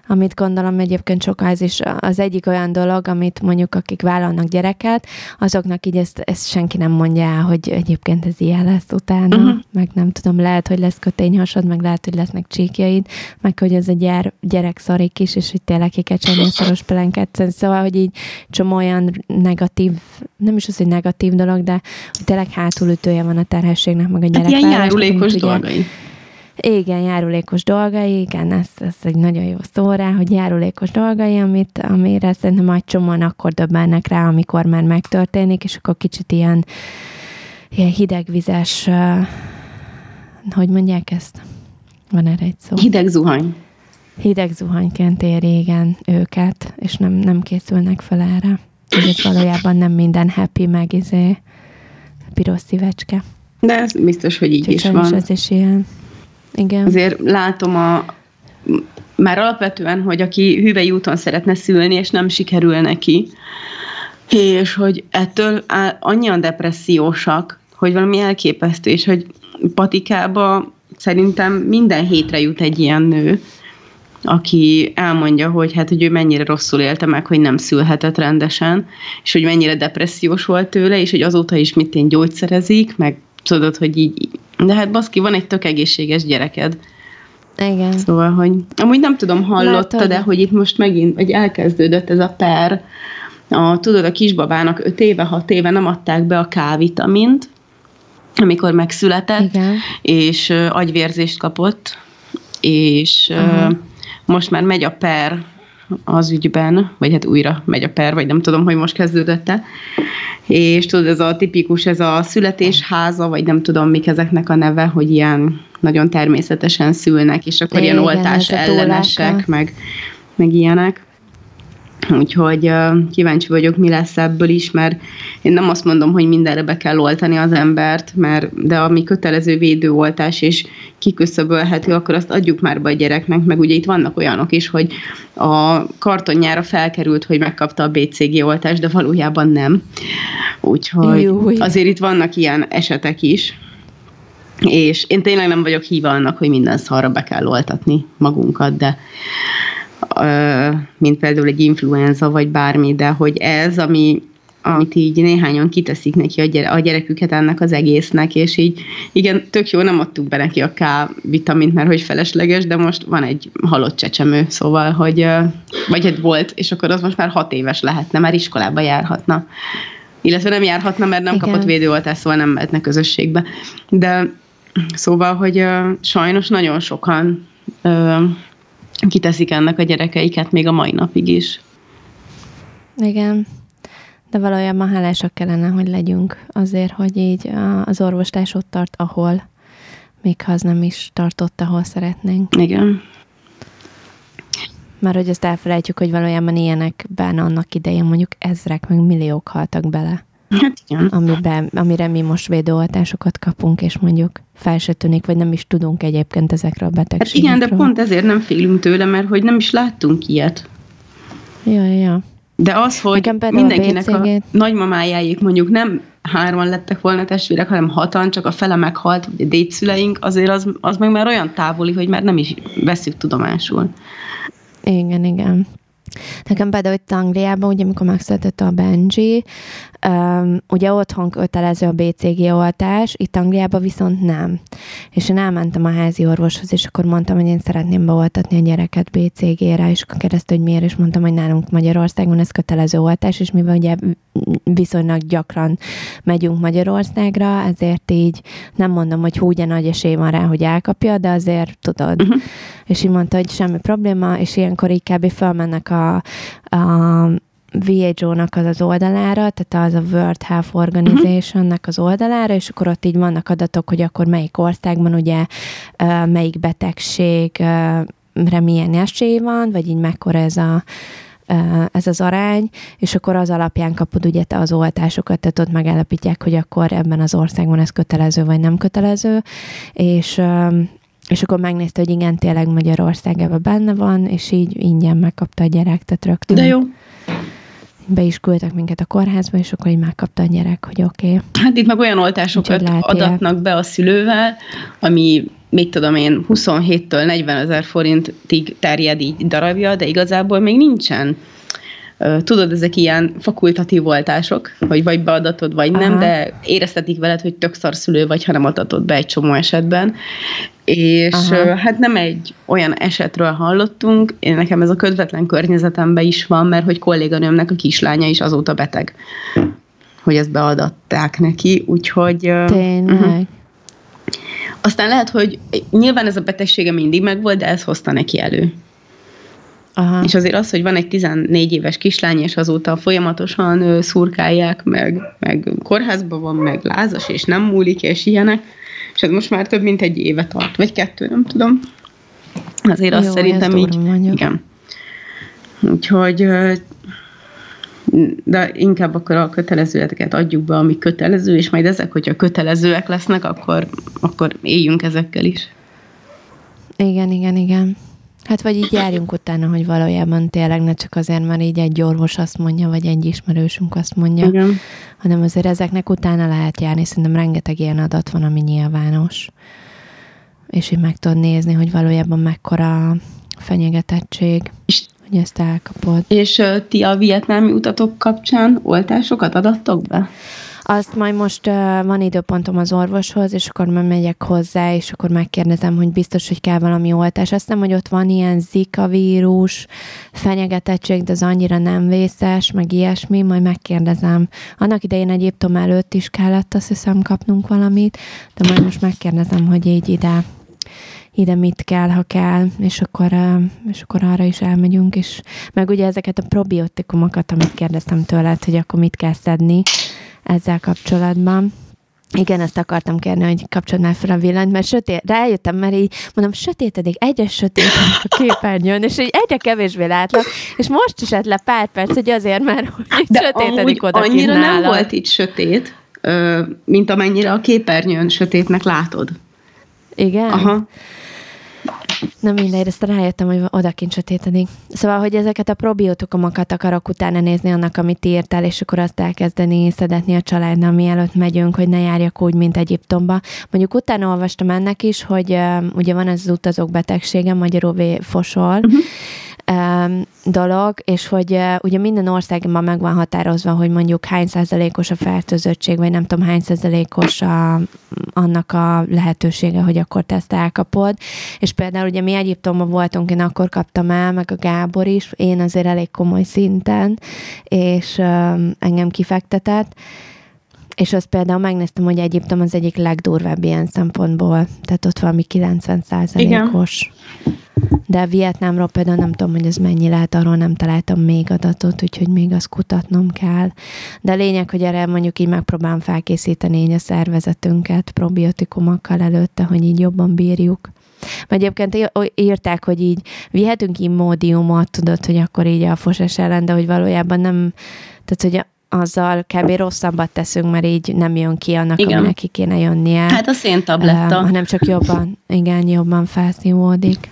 B: amit gondolom egyébként sokkal ez is az egyik olyan dolog, amit mondjuk akik vállalnak gyereket, azoknak így ezt, ezt senki nem mondja el, hogy egyébként ez ilyen lesz utána, uh-huh. meg nem tudom, lehet, hogy lesz kötényhasad, meg lehet, hogy lesznek csíkjaid, meg hogy ez a gyere, gyerek szarik is, és hogy tényleg ki kell csinálni szoros pelenket. Szóval, hogy így csomó olyan negatív, nem is az, hogy negatív dolog, de hogy tényleg hátulütője van a terhességnek, meg a gyerek. Hát
C: ilyen járulékos dolgai. Ugye,
B: igen, járulékos dolgai, igen, ez, ez egy nagyon jó szó rá, hogy járulékos dolgai, amit, amire szerintem majd csomóan akkor döbbennek rá, amikor már megtörténik, és akkor kicsit ilyen, ilyen hidegvizes, uh, hogy mondják ezt? Van erre egy szó?
C: Hideg zuhany.
B: Hideg zuhanyként éri, igen, őket, és nem, nem készülnek fel erre. Ez valójában nem minden happy, meg izé, piros szívecske.
C: De ez biztos, hogy így Csak is van.
B: ez is ilyen. Igen.
C: Azért látom a, már alapvetően, hogy aki hüvei úton szeretne szülni, és nem sikerül neki, és hogy ettől annyian depressziósak, hogy valami elképesztő, és hogy patikába szerintem minden hétre jut egy ilyen nő, aki elmondja, hogy hát, hogy ő mennyire rosszul élte meg, hogy nem szülhetett rendesen, és hogy mennyire depressziós volt tőle, és hogy azóta is mit én gyógyszerezik, meg tudod, hogy így, de hát baszki, van egy tök egészséges gyereked.
B: Igen.
C: Szóval, hogy amúgy nem tudom, hallotta, de hogy itt most megint, vagy elkezdődött ez a per, a, tudod, a kisbabának 5 éve, 6 éve nem adták be a K-vitamint, amikor megszületett,
B: Igen.
C: és uh, agyvérzést kapott, és uh, most már megy a per az ügyben, vagy hát újra megy a per, vagy nem tudom, hogy most kezdődött-e. És tudod, ez a tipikus, ez a születésháza, vagy nem tudom, mik ezeknek a neve, hogy ilyen nagyon természetesen szülnek, és akkor Igen, ilyen oltás ellenesek, meg, meg ilyenek. Úgyhogy kíváncsi vagyok, mi lesz ebből is, mert én nem azt mondom, hogy mindenre be kell oltani az embert, mert de ami kötelező védőoltás és kiküszöbölhető, akkor azt adjuk már be a gyereknek, meg ugye itt vannak olyanok is, hogy a kartonjára felkerült, hogy megkapta a BCG oltást, de valójában nem. Úgyhogy Júj. azért itt vannak ilyen esetek is, és én tényleg nem vagyok híva annak, hogy minden szarra be kell oltatni magunkat, de mint például egy influenza, vagy bármi, de hogy ez, ami, amit így néhányan kiteszik neki a, gyere, a gyereküket ennek az egésznek, és így igen, tök jó, nem adtuk be neki a K-vitamint, mert hogy felesleges, de most van egy halott csecsemő, szóval, hogy vagy egy volt, és akkor az most már hat éves lehetne, már iskolába járhatna. Illetve nem járhatna, mert nem igen. kapott védőoltást, szóval nem mehetne közösségbe. De szóval, hogy sajnos nagyon sokan kiteszik ennek a gyerekeiket még a mai napig is.
B: Igen. De valójában hálásak kellene, hogy legyünk azért, hogy így az orvoslás ott tart, ahol, még ha az nem is tartott, ahol szeretnénk.
C: Igen.
B: Már hogy ezt elfelejtjük, hogy valójában ilyenekben annak idején mondjuk ezrek, meg milliók haltak bele.
C: Hát igen.
B: Amiben, amire mi most védőoltásokat kapunk, és mondjuk fel se tűnik, vagy nem is tudunk egyébként ezekről a betegségekről.
C: Hát igen, de pont ezért nem félünk tőle, mert hogy nem is láttunk ilyet.
B: Ja, ja.
C: De az, hogy mindenkinek a, a nagymamájáik mondjuk nem hárman lettek volna testvérek, hanem hatan, csak a fele meghalt, vagy a dédszüleink, azért az, az meg már olyan távoli, hogy már nem is veszük tudomásul.
B: Igen, igen. Nekem például itt Angliában, ugye amikor megszületett a Benji, um, ugye otthon kötelező a BCG oltás, itt Angliában viszont nem. És én elmentem a házi orvoshoz, és akkor mondtam, hogy én szeretném beoltatni a gyereket BCG-re, és akkor kérdezte, hogy miért, és mondtam, hogy nálunk Magyarországon ez kötelező oltás, és mivel ugye viszonylag gyakran megyünk Magyarországra, ezért így nem mondom, hogy hú, ugye nagy esély van rá, hogy elkapja, de azért tudod. Uh-huh. És így mondta, hogy semmi probléma, és ilyenkor így kb. felmennek a, a WHO-nak az az oldalára, tehát az a World Health Organization-nek az oldalára, és akkor ott így vannak adatok, hogy akkor melyik országban ugye melyik betegségre milyen esély van, vagy így mekkora ez a ez az arány, és akkor az alapján kapod ugye te az oltásokat, tehát ott megállapítják, hogy akkor ebben az országban ez kötelező vagy nem kötelező, és és akkor megnézte, hogy igen, tényleg Magyarország ebben benne van, és így ingyen megkapta a gyerek, tehát rögtön.
C: De jó.
B: Be is küldtek minket a kórházba, és akkor így megkapta a gyerek, hogy oké. Okay.
C: Hát itt meg olyan oltásokat adatnak be a szülővel, ami mit tudom én, 27-től 40 ezer forintig terjed így darabja, de igazából még nincsen tudod, ezek ilyen fakultatív oltások, hogy vagy beadatod, vagy Aha. nem, de éreztetik veled, hogy tök szarszülő vagy, ha nem adatod be egy csomó esetben. És Aha. hát nem egy olyan esetről hallottunk, én nekem ez a közvetlen környezetemben is van, mert hogy kolléganőmnek a kislánya is azóta beteg, hogy ezt beadatták neki, úgyhogy...
B: Tényleg. Uh-huh.
C: Aztán lehet, hogy nyilván ez a betegsége mindig megvolt, de ez hozta neki elő. Aha. És azért az, hogy van egy 14 éves kislány, és azóta folyamatosan szurkálják, meg, meg kórházban van, meg lázas, és nem múlik, és ilyenek, és ez most már több mint egy éve tart, vagy kettő, nem tudom. Azért azt Jó, szerintem így, mondjuk. igen. Úgyhogy de inkább akkor a kötelezőeket adjuk be, ami kötelező, és majd ezek, hogyha kötelezőek lesznek, akkor, akkor éljünk ezekkel is.
B: Igen, igen, igen. Hát vagy így járjunk utána, hogy valójában tényleg ne csak azért, mert így egy orvos azt mondja, vagy egy ismerősünk azt mondja, Igen. hanem azért ezeknek utána lehet járni. Szerintem rengeteg ilyen adat van, ami nyilvános. És így meg tudod nézni, hogy valójában mekkora fenyegetettség, és, hogy ezt elkapod.
C: És uh, ti a vietnámi utatok kapcsán oltásokat adattok be?
B: Azt majd most uh, van időpontom az orvoshoz, és akkor majd megyek hozzá, és akkor megkérdezem, hogy biztos, hogy kell valami oltás. Azt nem, hogy ott van ilyen zika vírus, fenyegetettség, de az annyira nem vészes, meg ilyesmi, majd megkérdezem. Annak idején Egyiptom előtt is kellett azt hiszem kapnunk valamit, de majd most megkérdezem, hogy így ide ide mit kell, ha kell, és akkor, és akkor arra is elmegyünk, és meg ugye ezeket a probiotikumokat, amit kérdeztem tőled, hogy akkor mit kell szedni ezzel kapcsolatban. Igen, ezt akartam kérni, hogy kapcsolod már fel a villanyt, mert sötét, rájöttem, mert így mondom, sötétedik, egyre sötétedik a képernyőn, és így egyre kevésbé látlak, és most is le pár perc, hogy azért már hogy De sötétedik oda
C: annyira nem volt itt sötét, mint amennyire a képernyőn sötétnek látod.
B: Igen? Aha. Na mindegy, ezt rájöttem, hogy odakint sötétedik. Szóval, hogy ezeket a probiotokomokat akarok utána nézni annak, amit írtál, és akkor azt elkezdeni szedetni a családnál, mielőtt megyünk, hogy ne járjak úgy, mint Egyiptomba. Mondjuk utána olvastam ennek is, hogy uh, ugye van ez az utazók betegsége, magyarul fosol, uh-huh dolog, és hogy uh, ugye minden országban meg van határozva, hogy mondjuk hány százalékos a fertőzöttség, vagy nem tudom hány százalékos a, annak a lehetősége, hogy akkor te ezt elkapod. És például ugye mi Egyiptomban voltunk, én akkor kaptam el, meg a Gábor is, én azért elég komoly szinten, és um, engem kifektetett, és azt például megnéztem, hogy Egyiptom az egyik legdurvább ilyen szempontból, tehát ott valami 90 százalékos. De Vietnámról például nem tudom, hogy ez mennyi lehet, arról nem találtam még adatot, úgyhogy még azt kutatnom kell. De a lényeg, hogy erre mondjuk így megpróbálom felkészíteni így a szervezetünket probiotikumokkal előtte, hogy így jobban bírjuk. Mert egyébként írták, hogy így vihetünk immódiumot, tudod, hogy akkor így a fosás ellen, de hogy valójában nem, tehát hogy azzal kb. rosszabbat teszünk, mert így nem jön ki annak, igen. neki kéne jönnie.
C: Hát a széntabletta.
B: Um, hanem csak jobban, igen, jobban felszívódik.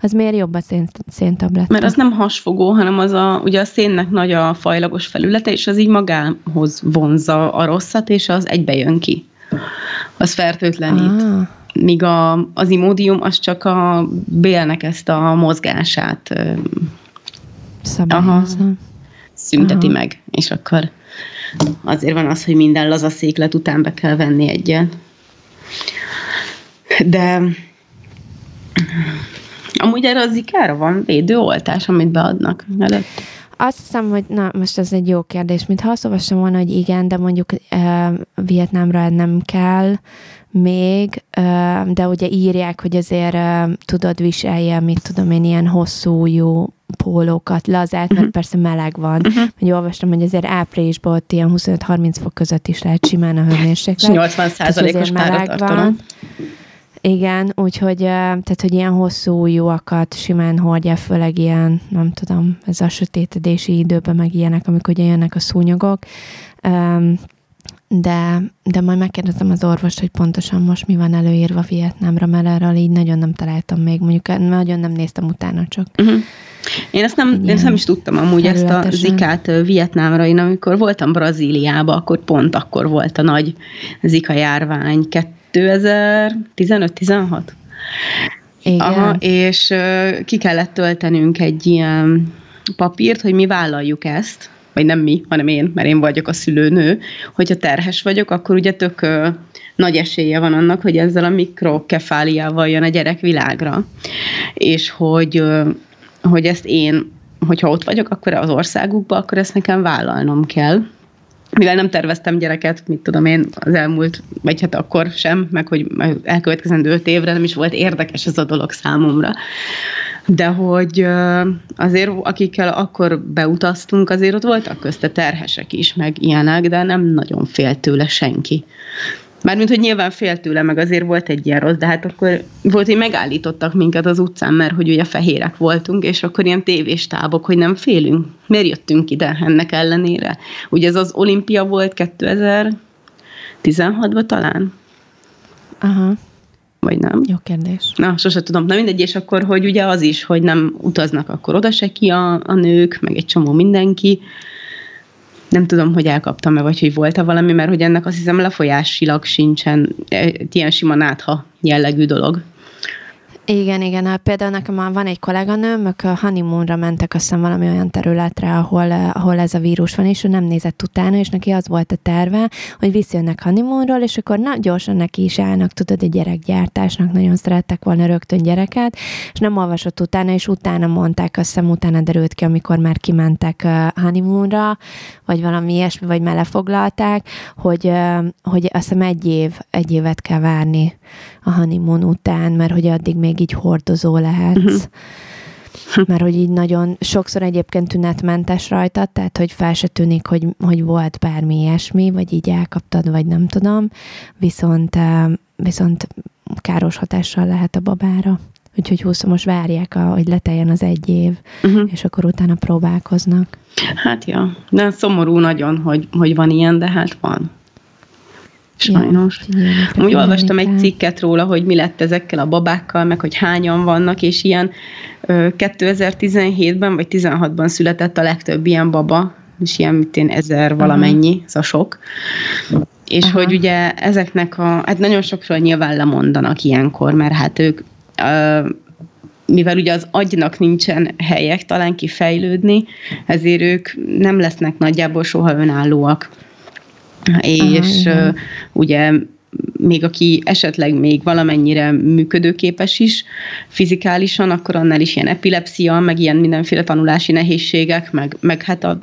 B: Az miért jobb a szén, széntabletta?
C: Mert az nem hasfogó, hanem az a, ugye a szénnek nagy a fajlagos felülete, és az így magához vonzza a rosszat, és az egybe jön ki. Az fertőtlenít. Ah. Míg a, az imódium az csak a bélnek ezt a mozgását
B: Szabályozza
C: szünteti Aha. meg, és akkor azért van az, hogy minden laza széklet után be kell venni egyen. De amúgy erre az zikára van védőoltás, amit beadnak előtt?
B: Azt hiszem, hogy na, most ez egy jó kérdés. Mint ha azt olvastam volna, hogy igen, de mondjuk uh, Vietnámra nem kell még, de ugye írják, hogy azért tudod viselje, mit tudom én, ilyen hosszú jó pólókat, lazát, uh-huh. mert persze meleg van. Uh-huh. Hogy olvastam, hogy azért áprilisban ott ilyen 25-30 fok között is lehet simán a hőmérséklet.
C: És 80 százalékos meleg van.
B: Igen, úgyhogy, tehát, hogy ilyen hosszú jóakat simán hordja, főleg ilyen, nem tudom, ez a sötétedési időben meg ilyenek, amikor ugye jönnek a szúnyogok. De, de majd megkérdezem az orvost, hogy pontosan most mi van előírva Vietnámra, mert erről így nagyon nem találtam még, mondjuk nagyon nem néztem utána csak. Uh-huh.
C: Én ezt nem, én ezt nem is tudtam amúgy ezt a zikát Vietnámra. Én amikor voltam Brazíliába, akkor pont akkor volt a nagy zika járvány, 2015-16. Igen. Aha, és ki kellett töltenünk egy ilyen papírt, hogy mi vállaljuk ezt, vagy nem mi, hanem én, mert én vagyok a szülőnő, hogyha terhes vagyok, akkor ugye tök ö, nagy esélye van annak, hogy ezzel a mikrokefáliával jön a gyerek világra. És hogy, ö, hogy ezt én, hogyha ott vagyok, akkor az országukban, akkor ezt nekem vállalnom kell mivel nem terveztem gyereket, mit tudom én, az elmúlt, vagy hát akkor sem, meg hogy elkövetkezendő öt évre nem is volt érdekes ez a dolog számomra. De hogy azért, akikkel akkor beutaztunk, azért ott voltak közte terhesek is, meg ilyenek, de nem nagyon félt tőle senki. Mármint, hogy nyilván fél tőle, meg azért volt egy ilyen rossz, de hát akkor volt, hogy megállítottak minket az utcán, mert hogy ugye fehérek voltunk, és akkor ilyen tévéstábok, hogy nem félünk. Miért jöttünk ide ennek ellenére? Ugye ez az olimpia volt 2016-ban talán?
B: Aha.
C: Vagy nem?
B: Jó kérdés.
C: Na, sose tudom. Na mindegy, és akkor, hogy ugye az is, hogy nem utaznak akkor oda se ki a, a nők, meg egy csomó mindenki, nem tudom, hogy elkaptam-e, vagy hogy volt-e valami, mert hogy ennek azt hiszem lefolyásilag sincsen egy ilyen sima nátha jellegű dolog.
B: Igen, igen. Például nekem van egy kolléganőm, ők a honeymoonra mentek aztán valami olyan területre, ahol, ahol ez a vírus van, és ő nem nézett utána, és neki az volt a terve, hogy visszajönnek honeymoonról, és akkor na, gyorsan neki is állnak, tudod, egy gyerekgyártásnak, nagyon szerettek volna rögtön gyereket, és nem olvasott utána, és utána mondták, azt hiszem utána derült ki, amikor már kimentek honeymoonra, vagy valami ilyesmi, vagy melefoglalták, hogy, hogy azt hiszem egy év, egy évet kell várni a honeymoon után, mert hogy addig még így hordozó lehetsz. Uh-huh. Mert hogy így nagyon sokszor egyébként tünetmentes rajta, tehát hogy fel se tűnik, hogy, hogy volt bármi ilyesmi, vagy így elkaptad, vagy nem tudom, viszont, viszont káros hatással lehet a babára. Úgyhogy 20 most várják, a, hogy leteljen az egy év, uh-huh. és akkor utána próbálkoznak.
C: Hát ja, de szomorú nagyon, hogy, hogy van ilyen, de hát van. Sajnos. Úgy olvastam egy cikket róla, hogy mi lett ezekkel a babákkal, meg hogy hányan vannak, és ilyen 2017-ben vagy 16-ban született a legtöbb ilyen baba, és ilyen, mint én ezer valamennyi, ez a sok. És Aha. hogy ugye ezeknek a, hát nagyon sokról nyilván lemondanak ilyenkor, mert hát ők, mivel ugye az agynak nincsen helyek talán kifejlődni, ezért ők nem lesznek nagyjából soha önállóak és Aha, uh, ugye még aki esetleg még valamennyire működőképes is fizikálisan, akkor annál is ilyen epilepsia, meg ilyen mindenféle tanulási nehézségek, meg, meg hát a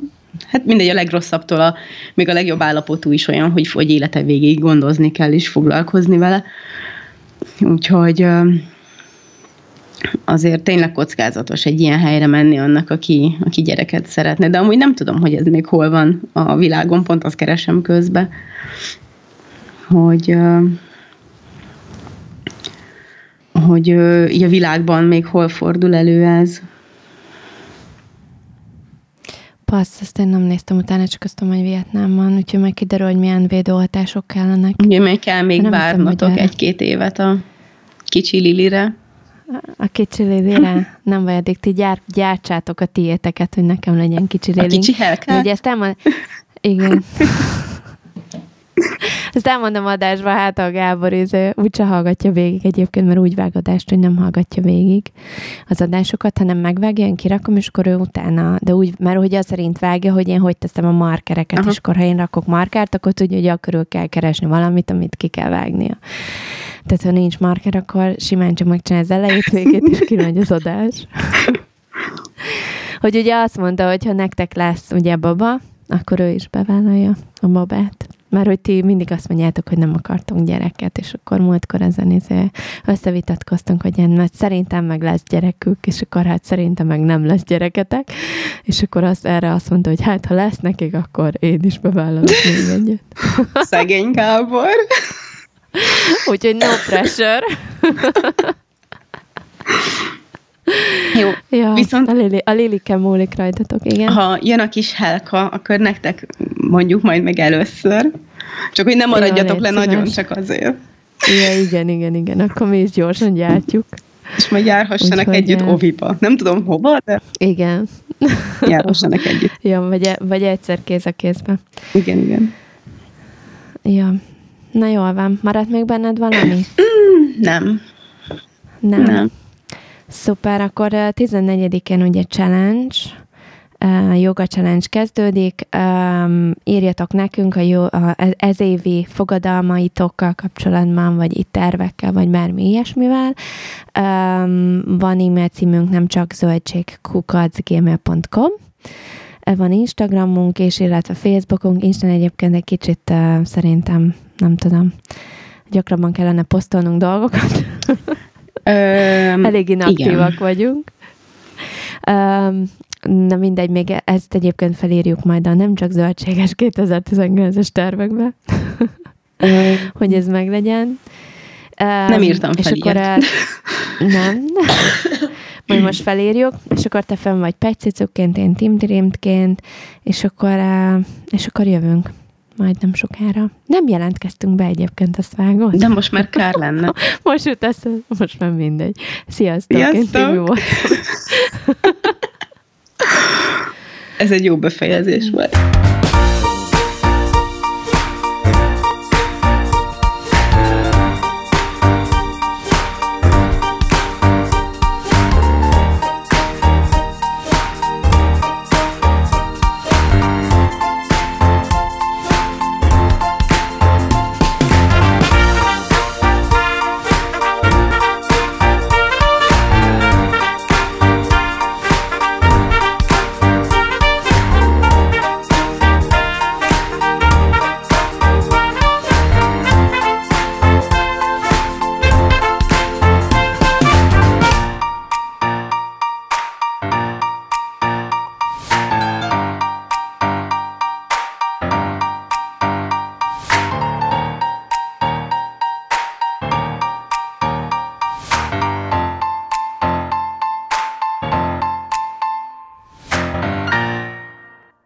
C: Hát mindegy, a legrosszabbtól a, még a legjobb állapotú is olyan, hogy, hogy élete végéig gondozni kell és foglalkozni vele. Úgyhogy azért tényleg kockázatos egy ilyen helyre menni annak, aki, aki gyereket szeretne. De amúgy nem tudom, hogy ez még hol van a világon, pont azt keresem közbe, hogy hogy így a világban még hol fordul elő ez.
B: Passz, ezt én nem néztem utána, csak azt tudom, hogy Vietnámban, úgyhogy meg kiderül, hogy milyen védőoltások kellenek.
C: Ugye még kell még várnotok egy-két évet a kicsi Lilire.
B: A kicsi Lilire? Nem vagy, addig ti gyár, gyártsátok a tiéteket, hogy nekem legyen kicsi Lili. A
C: kicsi Helka?
B: Ugye ezt elmond... Igen. Ezt elmondom adásba, hát a Gábor izé, úgyse hallgatja végig egyébként, mert úgy vág adást, hogy nem hallgatja végig az adásokat, hanem megvágja, én kirakom, és akkor ő utána, de úgy, mert hogy az szerint vágja, hogy én hogy teszem a markereket, Aha. és akkor ha én rakok markert, akkor tudja, hogy akkor kell keresni valamit, amit ki kell vágnia. Tehát, ha nincs marker, akkor simán csak megcsinálja az elejét, végét, és kimegy az adás. hogy ugye azt mondta, hogy ha nektek lesz ugye baba, akkor ő is bevállalja a babát. Mert hogy ti mindig azt mondjátok, hogy nem akartunk gyereket, és akkor múltkor ezen izé összevitatkoztunk, hogy mert szerintem meg lesz gyerekük, és akkor hát szerintem meg nem lesz gyereketek, és akkor azt, erre azt mondta, hogy hát ha lesz nekik, akkor én is bevállalok még egyet.
C: Szegény Gábor.
B: Úgyhogy no pressure.
C: Jó,
B: ja, viszont... A, Lili, a Lilike múlik rajtatok, igen.
C: Ha jön a kis helka, akkor nektek mondjuk majd meg először. Csak hogy nem maradjatok ja, le szíves. nagyon, csak azért.
B: Ja, igen, igen, igen. Akkor mi is gyorsan gyártjuk.
C: És majd járhassanak Úgyhogy együtt oviba. Nem tudom hova, de...
B: Igen.
C: Járhassanak együtt.
B: Ja, vagy, e- vagy egyszer kéz a kézbe.
C: Igen, igen.
B: Ja. Na jól van. Maradt még benned valami?
C: Nem.
B: Nem. Nem. Szuper, akkor 14-én ugye challenge, yoga challenge kezdődik. Um, írjatok nekünk a, jó, a ez évi fogadalmaitokkal kapcsolatban, vagy itt tervekkel, vagy bármi ilyesmivel. Um, van e-mail címünk, nem csak zöldségkukacgmail.com van Instagramunk és illetve Facebookunk. Instán egyébként egy kicsit uh, szerintem, nem tudom, gyakrabban kellene posztolnunk dolgokat. Öm, Elég inaktívak igen. vagyunk. Um, na mindegy, még ezt egyébként felírjuk majd a nem csak zöldséges 2019-es tervekbe, hogy ez meglegyen.
C: Um, nem írtam fel
B: és akkor el, Nem. Majd most felírjuk, és akkor te fenn vagy pegycicukként, én timdirimtként, és akkor, és akkor jövünk majd nem sokára. Nem jelentkeztünk be egyébként, azt vágod?
C: De most már kár lenne.
B: most jut eszem, most már mindegy. Sziasztok,
C: Sziasztok. én Ez egy jó befejezés volt.